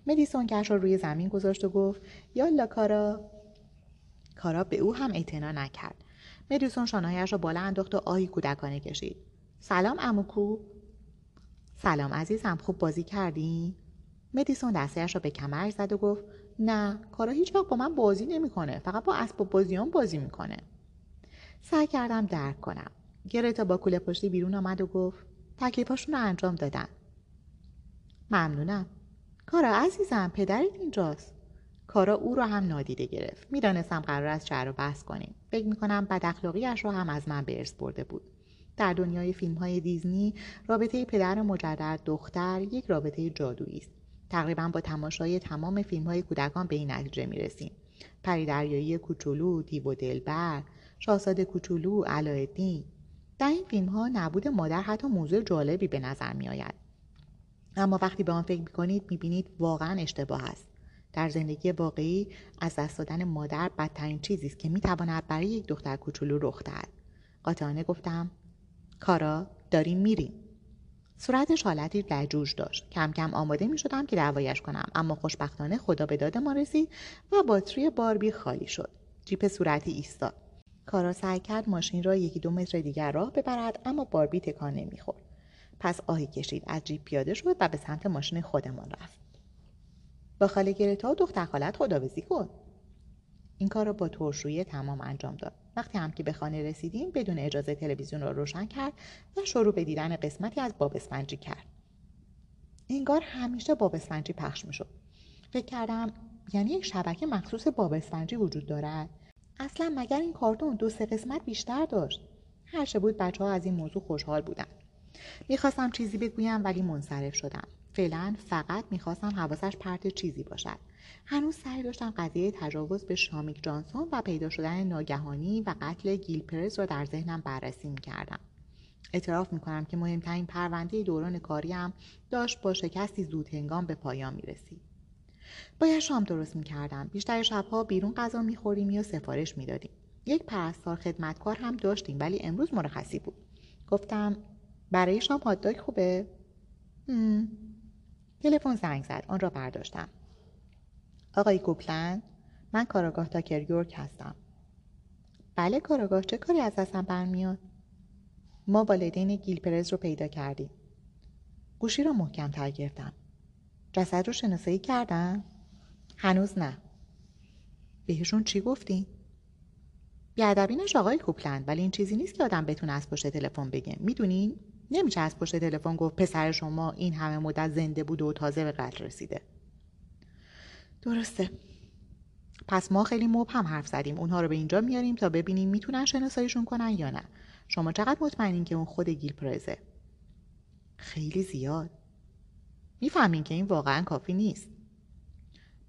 Speaker 1: مدیسون کش را روی زمین گذاشت و گفت یالا کارا. کارا به او هم اعتنا نکرد. مدیسون شانهایش را بالا انداخت و آهی کودکانه کشید. سلام اموکو. سلام عزیزم خوب بازی کردی مدیسون دستهاش را به کمر زد و گفت نه کارا هیچ وقت با من بازی نمی‌کنه فقط با اسباب بازیان بازی می‌کنه. سعی کردم درک کنم. گرتا با کوله پشتی بیرون آمد و گفت تکلیفاشون رو انجام دادن. ممنونم. کارا عزیزم پدرت اینجاست. کارا او را هم نادیده گرفت می‌دانستم قرار است شهر رو بحث کنیم فکر می‌کنم بد اخلاقیاش را هم از من به ارث برده بود در دنیای فیلم های دیزنی رابطه پدر مجدد دختر یک رابطه جادویی است تقریبا با تماشای تمام فیلم های کودکان به این نتیجه می رسیم. پری دریایی کوچولو، دیو و دلبر، شاهزاده کوچولو، علایالدین. در این فیلم ها نبود مادر حتی موضوع جالبی به نظر می آید. اما وقتی به آن فکر می کنید می واقعا اشتباه است. در زندگی واقعی از دست دادن مادر بدترین چیزی است که می تواند برای یک دختر کوچولو رخ دهد. قاطعانه گفتم کارا داریم میریم. صورتش حالتی لجوج داشت. کم کم آماده می شدم که دعوایش کنم اما خوشبختانه خدا به داد ما رسید و باتری باربی خالی شد. جیپ صورتی ایستاد. کارا سعی کرد ماشین را یکی دو متر دیگر راه ببرد اما باربی تکان نمی‌خورد. پس آهی کشید از جیپ پیاده شد و به سمت ماشین خودمان رفت. با خاله گرتا و دختر خالت خداوزی کن. این کار را با ترشویی تمام انجام داد. وقتی هم که به خانه رسیدیم بدون اجازه تلویزیون را روشن کرد و شروع به دیدن قسمتی از باب اسفنجی کرد. انگار همیشه باب اسفنجی پخش می‌شد. فکر کردم یعنی یک شبکه مخصوص باب اسفنجی وجود دارد. اصلا مگر این کارتون دو سه قسمت بیشتر داشت؟ هر بود بچه ها از این موضوع خوشحال بودن. می‌خواستم چیزی بگویم ولی منصرف شدم. فعلا فقط می‌خواستم حواسش پرت چیزی باشد. هنوز سعی داشتم قضیه تجاوز به شامیک جانسون و پیدا شدن ناگهانی و قتل گیل پرز را در ذهنم بررسی می‌کردم. اعتراف می‌کنم که مهمترین پرونده دوران کاریم داشت با شکستی زود هنگام به پایان می‌رسید باید شام درست می‌کردم. بیشتر شبها بیرون غذا می‌خوریم یا سفارش می‌دادیم. یک پرستار خدمتکار هم داشتیم ولی امروز مرخصی بود. گفتم برای شام هاتداگ خوبه؟ تلفن زنگ زد. آن را برداشتم. آقای کوپلند من کاراگاه تاکر یورک هستم. بله کاراگاه چه کاری از دستم برمیاد؟ ما والدین گیلپرز رو پیدا کردیم. گوشی را محکم تر گرفتم. جسد رو شناسایی کردن؟ هنوز نه. بهشون چی گفتی؟ بیادبی نش آقای کوپلند ولی این چیزی نیست که آدم بتونه از پشت تلفن بگه. می‌دونین؟ نمیشه از پشت تلفن گفت پسر شما این همه مدت زنده بود و تازه به قتل رسیده. درسته. پس ما خیلی مبهم حرف زدیم. اونها رو به اینجا میاریم تا ببینیم می‌تونن شناساییشون کنن یا نه. شما چقدر مطمئنین که اون خود گیل پرزه خیلی زیاد. می‌فهمین که این واقعا کافی نیست.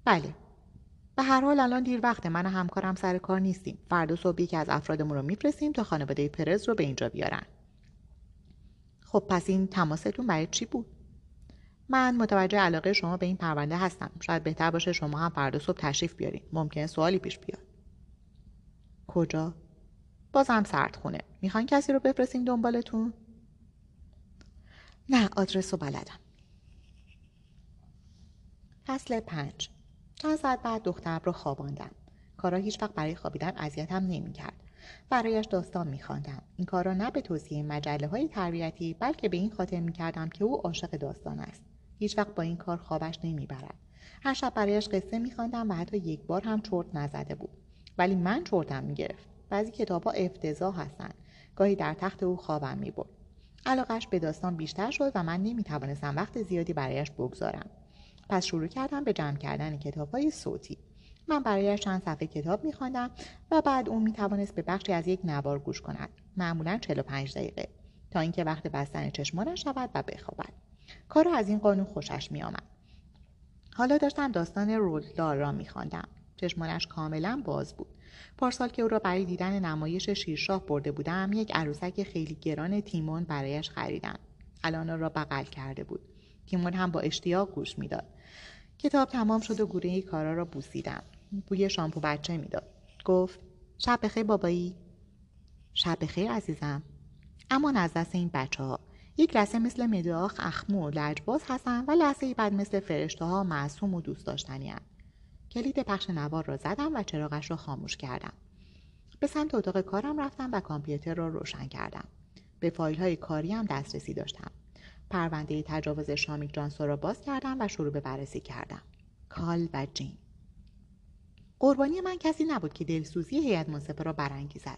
Speaker 1: بله. به هر حال الان دیر وقته. من و همکارم سر کار نیستیم. فردا صبح یکی از افرادمون رو میفرستیم تا خانواده پرز رو به اینجا بیارن. خب پس این تماستون برای چی بود؟ من متوجه علاقه شما به این پرونده هستم. شاید بهتر باشه شما هم فردا صبح تشریف بیارین. ممکنه سوالی پیش بیاد. کجا؟ بازم سرد خونه می‌خواین کسی رو بفرستیم دنبالتون؟ نه آدرس رو بلدم. فصل پنج. چند ساعت بعد دخترم رو خواباندم. کارا هیچ وقت برای خوابیدن اذیتم نمی‌کرد. برایش داستان میخواندم. این کار را نه به توصیه مجله های تربیتی بلکه به این خاطر می‌کردم که او عاشق داستان است. هیچ وقت با این کار خوابش نمی‌برد. هر شب برایش قصه میخواندم و حتی یک بار هم چرت نزده بود. ولی من چرتم می‌گرفت. بعضی کتابها افتضاح هستند. گاهی در تخت او خوابم می‌برد. علاقش به داستان بیشتر شد و من نمی‌توانستم وقت زیادی برایش بگذارم. پس شروع کردم به جمع کردن کتاب های صوتی. من برایش چند صفحه کتاب میخواندم و بعد اون می‌توانست به بخشی از یک نوار گوش کند. معمولا 45 دقیقه. تا اینکه وقت بستن چشمانش شود و بخوابد. کار از این قانون خوشش میآمد. حالا داشتم داستان رولدار را میخواندم. چشمانش کاملا باز بود. پارسال که او را برای دیدن نمایش شیرشاه برده بودم یک عروسک خیلی گران تیمون برایش خریدم. الان را بغل کرده بود. تیمون هم با اشتیاق گوش می‌داد. کتاب تمام شد و گوره کارا را بوسیدم بوی شامپو بچه می‌داد. گفت شب بخیر بابایی. شب بخیر عزیزم. اما از دست این بچه ها یک لحظه مثل مداخ اخمو و لجباز هستن و لحظه بعد مثل فرشته ها معصوم و دوست داشتنی هن. کلید پخش نوار را زدم و چراغش را خاموش کردم به سمت اتاق کارم رفتم و کامپیوتر را روشن کردم. به فایل های کاری هم دسترسی داشتم. پرونده تجاوز شامیک جانسو را باز کردم و شروع به بررسی کردم. کال و جین. قربانی من کسی نبود که دلسوزی هیئت منصفه را برانگیزد.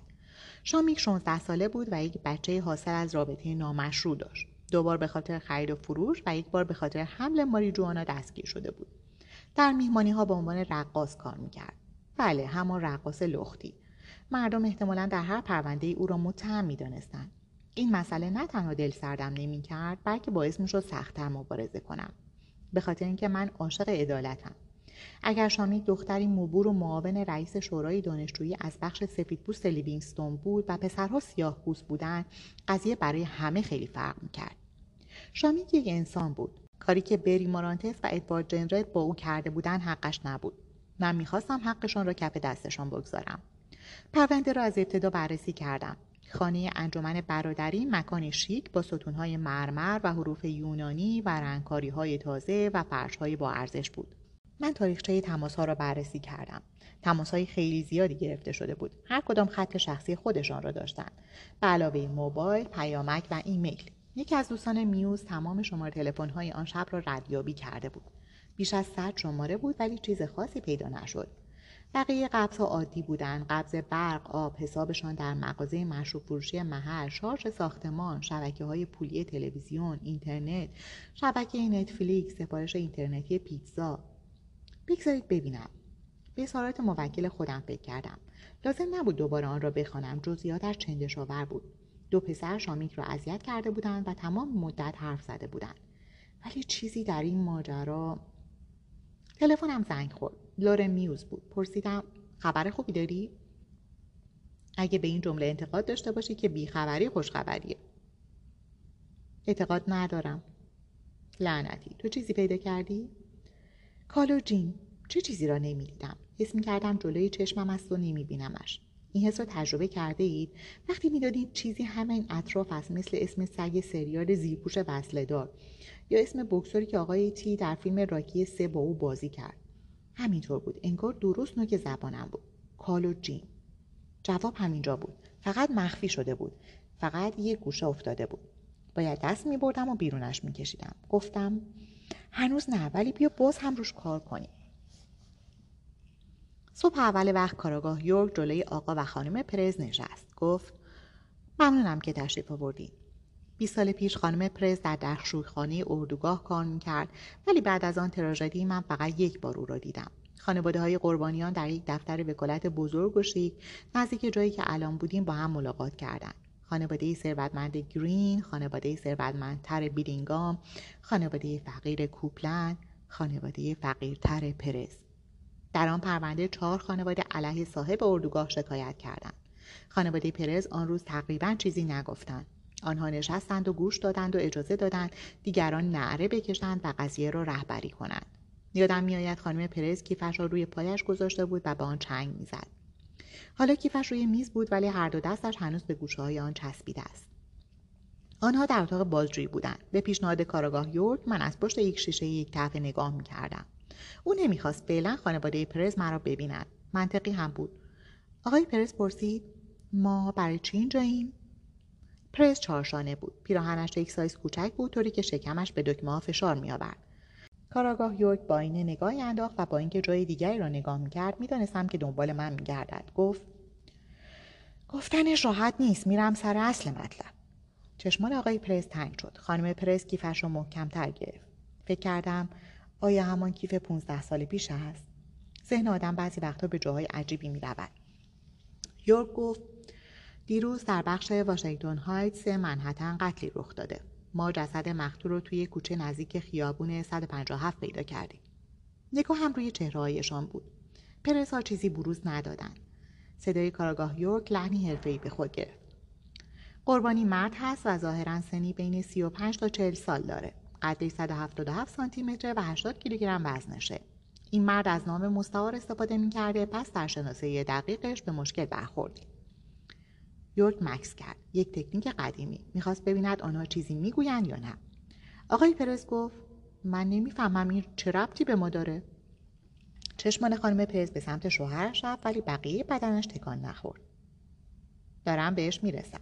Speaker 1: شامیک 16 ساله بود و یک بچه حاصل از رابطه نامشروع داشت. دو بار به خاطر خرید و فروش و یک بار به خاطر حمل ماریجوانا دستگیر شده بود. در میهمانی ها به عنوان رقاص کار می‌کرد. بله همان رقاص لختی. مردم احتمالا در هر پرونده ای او را متهم می‌دانستند. این مسئله نه تنها دل سردم نمی کرد بلکه باعث می شد سختتر مبارزه کنم. به خاطر اینکه من عاشق عدالتم. اگر شامیک دختری مبور و معاون رئیس شورای دانشجویی از بخش سفیدپوست لیوینگستون بود و پسرها سیاه پوست بودند قضیه برای همه خیلی فرق می‌کرد. شامیک یک انسان بود. کاری که بری مارانتس و ادوارد جنرت با او کرده بودند حقش نبود. من می‌خواستم حقشان را کف دستشان بگذارم. پرونده را از ابتدا بررسی کردم. خانه انجمن برادری مکانی شیک با ستونهای مرمر و حروف یونانی و رنگکاری های تازه و فرش های با ارزش بود. من تاریخچه تماس ها را بررسی کردم. تماس های خیلی زیادی گرفته شده بود. هر کدام خط شخصی خودشان را داشتند. به علاوه موبایل، پیامک و ایمیل. یکی از دوستان میوز تمام شماره تلفن های آن شب را ردیابی کرده بود. بیش از صد شماره بود ولی چیز خاصی پیدا نشد. بقیه قبض ها عادی بودند قبض برق آب حسابشان در مغازه مشروب فروشی محل شارژ ساختمان شبکه های پولی تلویزیون اینترنت شبکه نتفلیکس سفارش اینترنتی پیتزا. بگذارید ببینم. به اظهارات موکل خودم فکر کردم. لازم نبود دوباره آن را بخوانم. جزئیاتش چندشاور بود. دو پسر شامیک را اذیت کرده بودند و تمام مدت حرف زده بودند. ولی چیزی در این ماجرا؟ تلفنم زنگ خورد. لورن میوز بود. پرسیدم خبر خوبی داری؟ اگه به این جمله انتقاد داشته باشی که بیخبری خوشخبریه. اعتقاد ندارم. لعنتی. تو چیزی پیدا کردی؟ کالو جین چه چیزی را نمی‌دیدم؟ حس می‌کردم جلوی چشمم است و نمیبینمش. این حس را تجربه کرده اید؟ وقتی می‌دادید چیزی همین اطراف است مثل اسم سگ سریال زیرپوش وصله دار یا اسم بکسوری که آقای تی در فیلم راکی سه با او بازی کرد. همینطور بود. انگار درست نوک زبانم بود. کالو جین. جواب همینجا بود. فقط مخفی شده بود. فقط یه گوشه افتاده بود. باید دست می بردم و بیرونش می کشیدم گفتم هنوز نه ولی بیا باز هم روش کار کنیم. صبح اول وقت کاراگاه یورک جلوی آقا و خانم پرز نشست. گفت ممنونم که تشریف آوردید 20 سال پیش خانم پرز در خانه اردوگاه کار می‌کرد ولی بعد از آن تراژدی من فقط یک بار او را دیدم. خانواده های قربانیان در یک دفتر وکالت بزرگ و شیک نزدیک جایی که الان بودیم با هم ملاقات کردند. خانواده ثروتمند گرین خانواده ثروتمندتر بیلینگام خانواده فقیر کوپلند خانواده فقیرتر پرز در آن پرونده چهار خانواده علیه صاحب اردوگاه شکایت کردند. خانواده پرز آن روز تقریبا چیزی نگفتند. آنها نشستند و گوش دادند و اجازه دادند دیگران نعره بکشند و قضیه را رهبری کنند. یادم میآید خانم پرز کیفش را روی پایش گذاشته بود و به آن چنگ می‌زد. حالا کیفش روی میز بود ولی هر دو دستش هنوز به گوشه های آن چسبیده است. آنها در اتاق بازجویی بودند. به پیشنهاد کارآگاه یورک من از پشت یک شیشه یک طرف نگاه می‌کردم. او نمی‌خواست فعلا خانواده پرز مرا ببیند. منطقی هم بود. آقای پرز پرسید ما برای چی اینجاییم؟ پرز چهارشانه بود. پیراهنش یک سایز کوچک بود طوری که شکمش به دکمه ها فشار میآورد. کاراگاه یورک با اینه نگاهی انداخت و با اینکه جای دیگری را نگاه می‌کرد می‌دانستم که دنبال من میگردد. گفت گفتنش راحت نیست میرم سر اصل مطلب. چشمان آقای پرس تنگ شد. خانم پرس کیفش را محکمتر گرفت. فکر کردم آیا همان کیف پونزده سال پیش است ذهن آدم بعضی وقتها به جاهای عجیبی می رود. یورک گفت دیروز در بخش واشنگتن هایتس منحتن قتلی رخ داده. ما جسد مقتول رو توی کوچه نزدیک خیابون 157 پیدا کردیم. نگاه هم روی چهرههایشان بود. پرسا چیزی بروز ندادن. صدای کاراگاه یورک لحنی حرفهای به خود گرفت. قربانی مرد هست و ظاهرا سنی بین 35 تا 40 سال داره. قدش 177 سانتی متر و 80 کیلوگرم وزنشه این مرد از نام مستعار استفاده می‌کرده پس در شناسه دقیقش به مشکل برخوردیم. یورک مکس کرد. یک تکنیک قدیمی. می‌خواست ببیند آنها چیزی می‌گویند یا نه. آقای پرس گفت من نمی‌فهمم این چه ربطی به ما داره. چشمان خانم پرز به سمت شوهرش رفت ولی بقیه بدنش تکان نخورد. دارم بهش می‌رسم.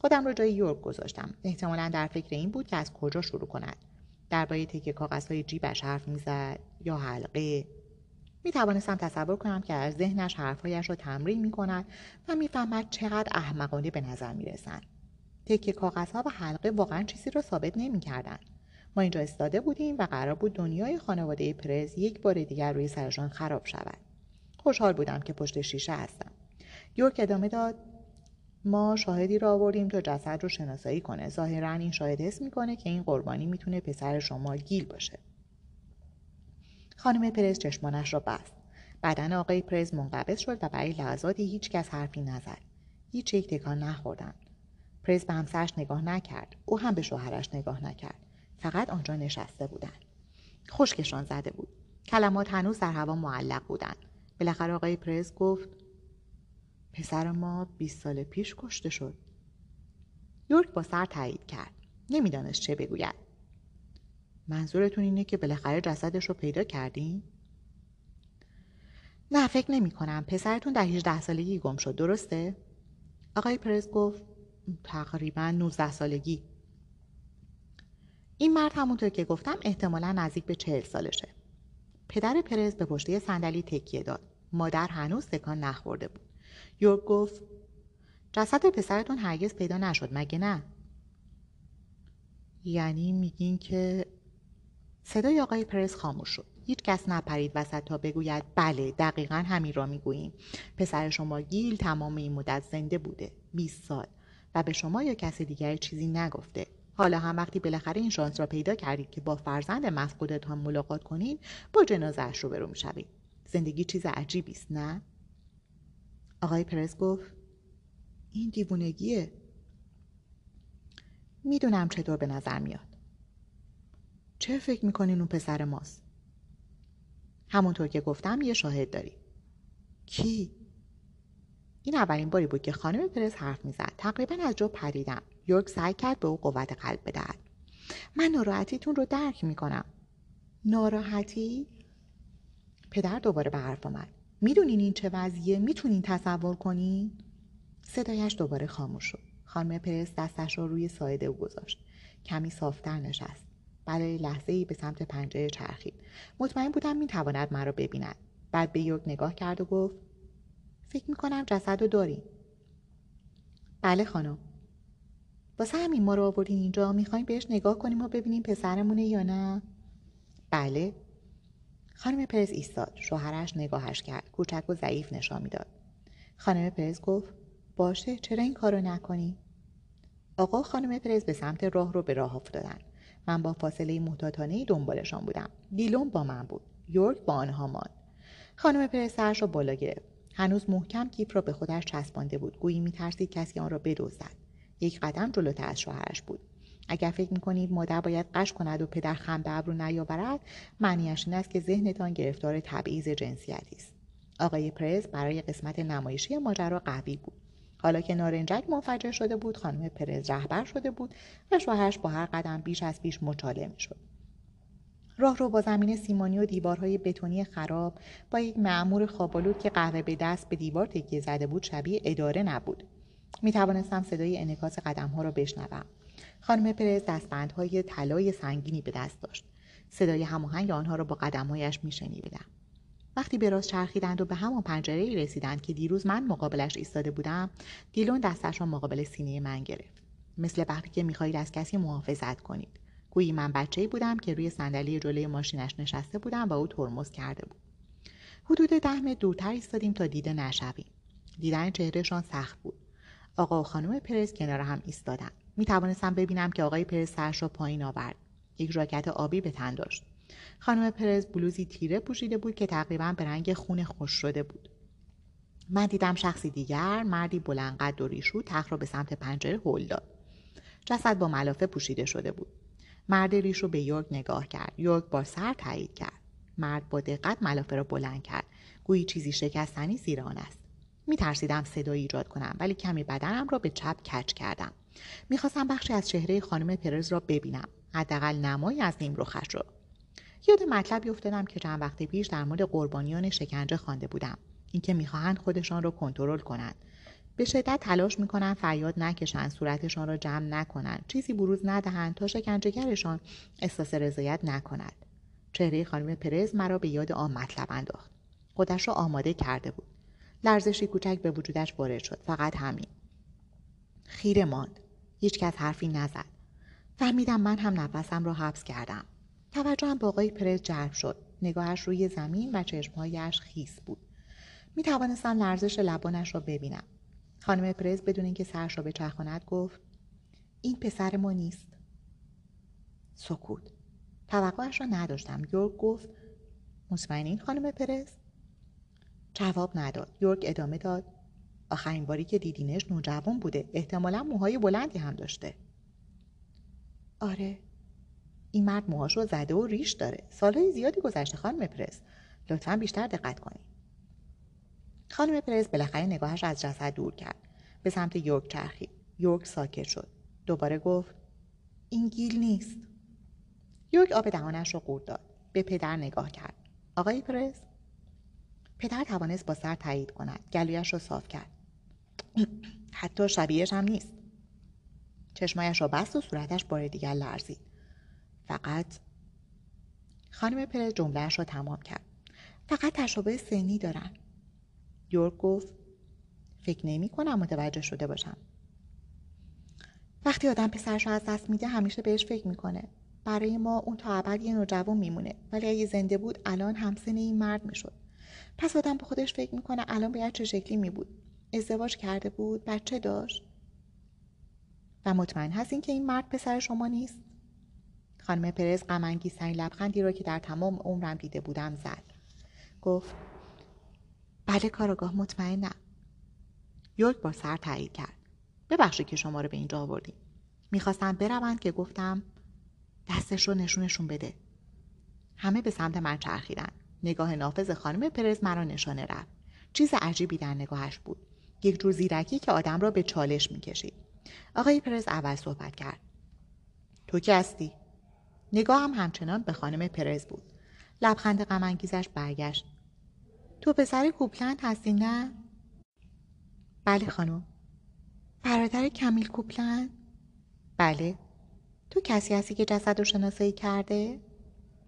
Speaker 1: خودم رو جای یورک گذاشتم. احتمالا در فکر این بود که از کجا شروع کند. درباره تکه کاغذهای جیبش حرف می‌زد یا حلقه. می توانستم تصور کنم که از ذهنش حرفهایش را تمرین می کند و می‌فهمد چقدر احمقانه به نظر می رسند. تکه کاغذها و حلقه واقعا چیزی را ثابت نمی کردن. ما اینجا استاده بودیم و قرار بود دنیای خانواده پرز یک بار دیگر روی سرشان خراب شود. خوشحال بودم که پشت شیشه هستم. یورک ادامه داد ما شاهدی را آوردیم تا جسد رو شناسایی کنه ظاهرا این شاهد حس می‌کنه که این قربانی می‌تونه پسر شما گیل باشه خانم پرز چشمانش را بست. بدن آقای پرز منقبض شد و برای لحظاتی هیچ کس حرفی نزد. هیچ یک تکان نخوردند پرز به همسرش نگاه نکرد. او هم به شوهرش نگاه نکرد. فقط آنجا نشسته بودند خشکشان زده بود. کلمات هنوز در هوا معلق بودند بالاخره آقای پرز گفت پسر ما 20 سال پیش کشته شد. یورک با سر تایید کرد. نمی‌دانست چه بگوید. منظورتون اینه که بالاخره جسدش رو پیدا کردین؟ نه فکر نمی کنم پسرتون در 18 سالگی گم شد درسته؟ آقای پرز گفت تقریبا 19 سالگی. این مرد همونطور که گفتم احتمالا نزدیک به چهل سالشه. پدر پرز به پشته صندلی تکیه داد. مادر هنوز تکان نخورده بود. یورک گفت جسد پسرتون هرگز پیدا نشد مگه نه؟ یعنی میگین که صدای آقای پرس خاموش شد. هیچ کس نپرید وسط تا بگوید بله دقیقا همین را می‌گوییم. پسر شما گیل تمام این مدت زنده بوده 20 سال و به شما یا کسی دیگر چیزی نگفته. حالا هم وقتی بالاخره این شانس را پیدا کردید که با فرزند مفقودتان ملاقات کنید با جنازهاش رو برو می‌شوید. زندگی چیز عجیبی است نه؟ آقای پرس گفت این دیوونگیه. می‌دونم چطور به نظر میاد. چه فکر می‌کنین اون پسر ماست؟ همونطور که گفتم یه شاهد داری. کی؟ این اولین باری بود که خانم پرس حرف می‌زد. تقریبا از جا پریدم. یورک سعی کرد به او قوت قلب بدهد. من ناراحتیتون رو درک می‌کنم. ناراحتی؟ پدر دوباره به حرف آمد. می‌دونین این چه وضعیه؟ می‌تونین تصور کنین؟ صدایش دوباره خاموش شد. خانم پرس دستش را روی ساعد او گذاشت. کمی صافتر نشست. برای لحظه ای به سمت پنجره چرخید. مطمئن بودم می‌تواند مرا ببیند. بعد به یورک نگاه کرد و گفت فکر می‌کنم جسد رو داریم بله خانم. واسه همین ما رو آوردین اینجا می‌خوایم بهش نگاه کنیم و ببینیم پسرمونه یا نه؟ بله. خانم پرز ایستاد. شوهرش نگاهش کرد. کوچک و ضعیف نشان می‌داد. خانم پرز گفت باشه چرا این کارو نکنی؟ آقا خانم پرز به سمت راه رو به راه افتادن من با فاصله محتاطانه دنبالشان بودم. دیلون با من بود. یورک با آنها ماند. خانم پرز سرش را بالا گرفت. هنوز محکم کیف را به خودش چسبانده بود. گویی میترسید کسی آن را بدزدد یک قدم جلوتر از شوهرش بود. اگر فکر می‌کنید مادر باید قش کند و پدر خم به ابرو نیاورد معنیش این است که ذهنتان گرفتار تبعیض جنسیتی است. آقای پرز برای قسمت نمایشی ماجرا قوی بود. حالا که نارنجک منفجر شده بود خانم پرز رهبر شده بود و شوهرش با هر قدم بیش از پیش مچاله می‌شد. راه رو با زمین سیمانی و دیوارهای بتونی خراب با یک معمور خوابالود که قهوه به دست به دیوار تکیه زده بود شبیه اداره نبود. می توانستم صدای انکاس قدم ها را بشنوم. خانم پرز دستبندهای طلای سنگینی به دست داشت. صدای هماهنگ آنها را با قدمهایش میشنیدم. وقتی به راست چرخیدند و به همان پنجره ای رسیدند که دیروز من مقابلش ایستاده بودم دیلون دستش را مقابل سینه من گرفت. مثل وقتی که می‌خواهید از کسی محافظت کنید. گویی من بچه بودم که روی صندلی جلوی ماشینش نشسته بودم و او ترمز کرده بود. حدود ده متر دورتر ایستادیم تا دیده نشویم. دیدن چهرهشان سخت بود. آقا و خانم پرز کنار هم ایستادن. می توانستم ببینم که آقای پرز سرش را پایین آورد. یک راکت آبی به تن داشت. خانم پرز بلوزی تیره پوشیده بود که تقریبا به رنگ خون خوش شده بود. من دیدم شخصی دیگر مردی بلند قد و ریشو تخت را به سمت پنجره هل داد. جسد با ملافه پوشیده شده بود. مرد ریشو به یورگ نگاه کرد. یورگ با سر تایید کرد. مرد با دقت ملافه را بلند کرد. گویی چیزی شکستنی زیر آن است. می ترسیدم صدایی ایجاد کنم ولی کمی بدنم را به چپ کچ کردم. می‌خواستم بخشی از چهره خانم پرز را ببینم. حداقل نمایی از نیم رخش را یاد مطلبی افتادم که چند وقت پیش در مورد قربانیان شکنجه خوانده بودم. اینکه می‌خواهند خودشان را کنترل کنند. به شدت تلاش می‌کنند فریاد نکشند صورتشان را جمع نکنند. چیزی بروز ندهند تا شکنجهگرشان احساس رضایت نکند. چهره خانم پرز مرا به یاد آن مطلب انداخت. خودش را آماده کرده بود. لرزشی کوچک به وجودش وارد شد. فقط همین. خیره ماند. هیچکس حرفی نزد. فهمیدم من هم نفسم را حبس کردم. توجهم به آقای پرز جلب شد. نگاهش روی زمین و چشمهایش خیس بود. می توانستم لرزش لبانش را ببینم. خانم پرز بدون اینکه سرش را بچرخاند گفت این پسر ما نیست. سکوت. توقعش را نداشتم. یورک گفت مطمئنین خانم پرز جواب نداد. یورک ادامه داد آخرین باری که دیدینش نوجوان بوده. احتمالا موهای بلندی هم داشته. آره. این مرد موهاش زده و ریش داره. سالهای زیادی گذشته خانم پرز لطفا بیشتر دقت کنید. خانم پرز بالاخره نگاهش از جسد دور کرد. به سمت یورک چرخید. یورک ساکت شد. دوباره گفت این گیل نیست. یورک آب دهانش رو قورت داد. به پدر نگاه کرد. آقای پرز پدر توانست با سر تایید کند. گلویش را صاف کرد. حتی شبیهش هم نیست. چشمایش را بست و صورتش بار دیگر لرزید. فقط خانم پرز جملهش را تمام کرد. فقط تشابه سنی دارن. یورک گفت فکر نمی کنم متوجه شده باشم. وقتی آدم پسرش رو از دست میده همیشه بهش فکر می‌کنه. برای ما اون تا ابد یه نوجوان میمونه. ولی اگه زنده بود الان همسن این مرد می‌شد. پس آدم به خودش فکر می‌کنه الان باید چه شکلی میبود. ازدواج کرده بود بچه داشت. و مطمئن هست که این مرد پسر شما نیست. خانم پرز غمانگیزترین لبخندی را که در تمام عمرم دیده بودم زد. گفت بله کارگاه مطمئنم. یورک با سر تایید کرد. ببخشید که شما رو به اینجا آوردیم. می‌خواستم بروند که گفتم دستش رو نشونشون بده. همه به سمت من چرخیدن. نگاه نافذ خانم پرز مرا نشانه رفت. چیز عجیبی در نگاهش بود. یک جور زیرکی که آدم را به چالش می‌کشید. آقای پرز اول صحبت کرد. تو کی هستی؟ نگاه هم همچنان به خانم پرز بود. لبخند غمانگیزش برگشت. تو پسر کوپلند هستی نه؟ بله خانم. برادر کمیل کوپلند؟ بله. تو کسی هستی که جسد رو شناسایی کرده؟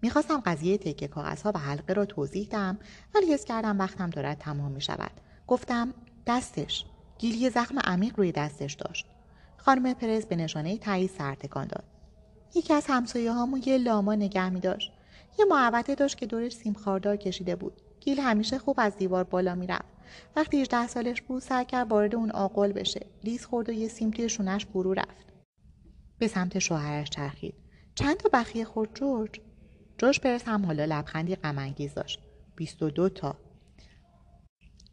Speaker 1: می‌خواستم قضیه تکه کاغذها و حلقه را توضیح دم ولی حس کردم وقتم دارد تمام می‌شود. گفتم دستش. گیلی زخم عمیق روی دستش داشت. خانم پرز به نشانه تایید سر تکان داد. یکی از همسایه هامون یه لاما نگه می داشت یه محوطه داشت که دورش سیم خاردار کشیده بود. گیل همیشه خوب از دیوار بالا می‌رفت. وقتی 18 سالش بود سعی کرد وارد اون آقل بشه. لیز خورد و یه سیم توی شونش فرو رفت. به سمت شوهرش چرخید. چند تا بخیه خورد جورج؟ جورج پرس هم حالا لبخندی غمانگیز داشت. 22 تا.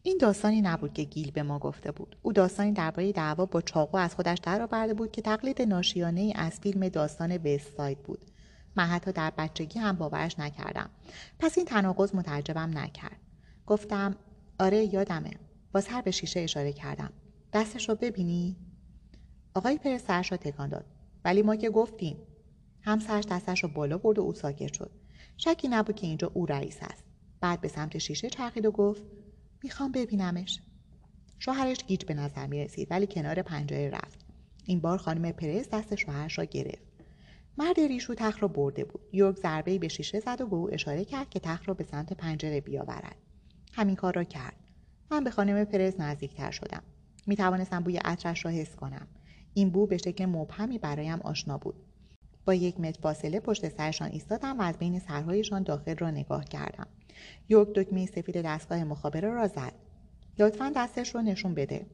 Speaker 1: این داستانی نبود که گیل به ما گفته بود. او داستانی درباره دعوا با چاقو از خودش درآورده بود که تقلید ناشیانه ای از فیلم داستان وستساید بود. من حتی در بچگی هم باورش نکردم. پس این تناقض متعجبم نکرد. گفتم آره یادمه. با سر به شیشه اشاره کردم. دستش رو ببینی؟ آقای پر سرش را تکان داد. ولی ما که گفتیم. هم سرش دستش رو بالا برد و او ساکت شد. شکی نبود که اینجا او رئیس است. بعد به سمت شیشه چرخید و گفت می‌خوام ببینمش. شوهرش گیج به نظر می رسید ولی کنار پنجره رفت. این بار خانم پرز دست شوهرش را گرفت. مرد ریشو تخت را برده بود. یورک ضربهای به شیشه زد و به او اشاره کرد که تخت را به سمت پنجره بیاورد. همین کار را کرد. من به خانم پرز نزدیکتر شدم. می توانستم بوی عطرش را حس کنم. این بو به شکل مبهمی برایم آشنا بود. با یک متر فاصله پشت سرشان ایستادم و از بین سرهایشان داخل را نگاه کردم. یک دکمه سفید دستگاه مخابره را زد. لطفا دستش رو نشون بده.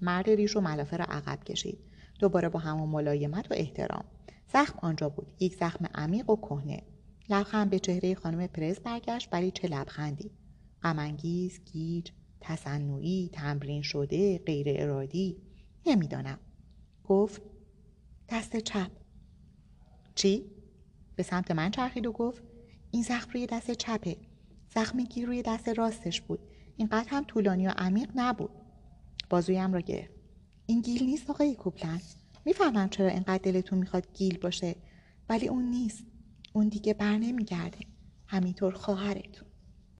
Speaker 1: مرد ریش و ملافه را عقب کشید. دوباره با همون ملایمت و احترام. زخم آنجا بود. یک زخم عمیق و کهنه. لبخند به چهره خانم پرز برگشت ولی چه لبخندی. غمانگیز گیج تصنعی تمرین شده غیر ارادی. نمی‌دانم. گفت دست چپ. چی؟ به سمت من چرخید و گفت این زخم روی دست چپه. زخم گیر روی دست راستش بود. اینقدر هم طولانی و عمیق نبود. بازویم را گرفت. این گیل نیست آقای کوپلن. می‌فهمم چرا اینقدر دلتون می‌خواد گیل باشه ولی اون نیست. اون دیگه بر نمیگرده. همینطور خواهرتون.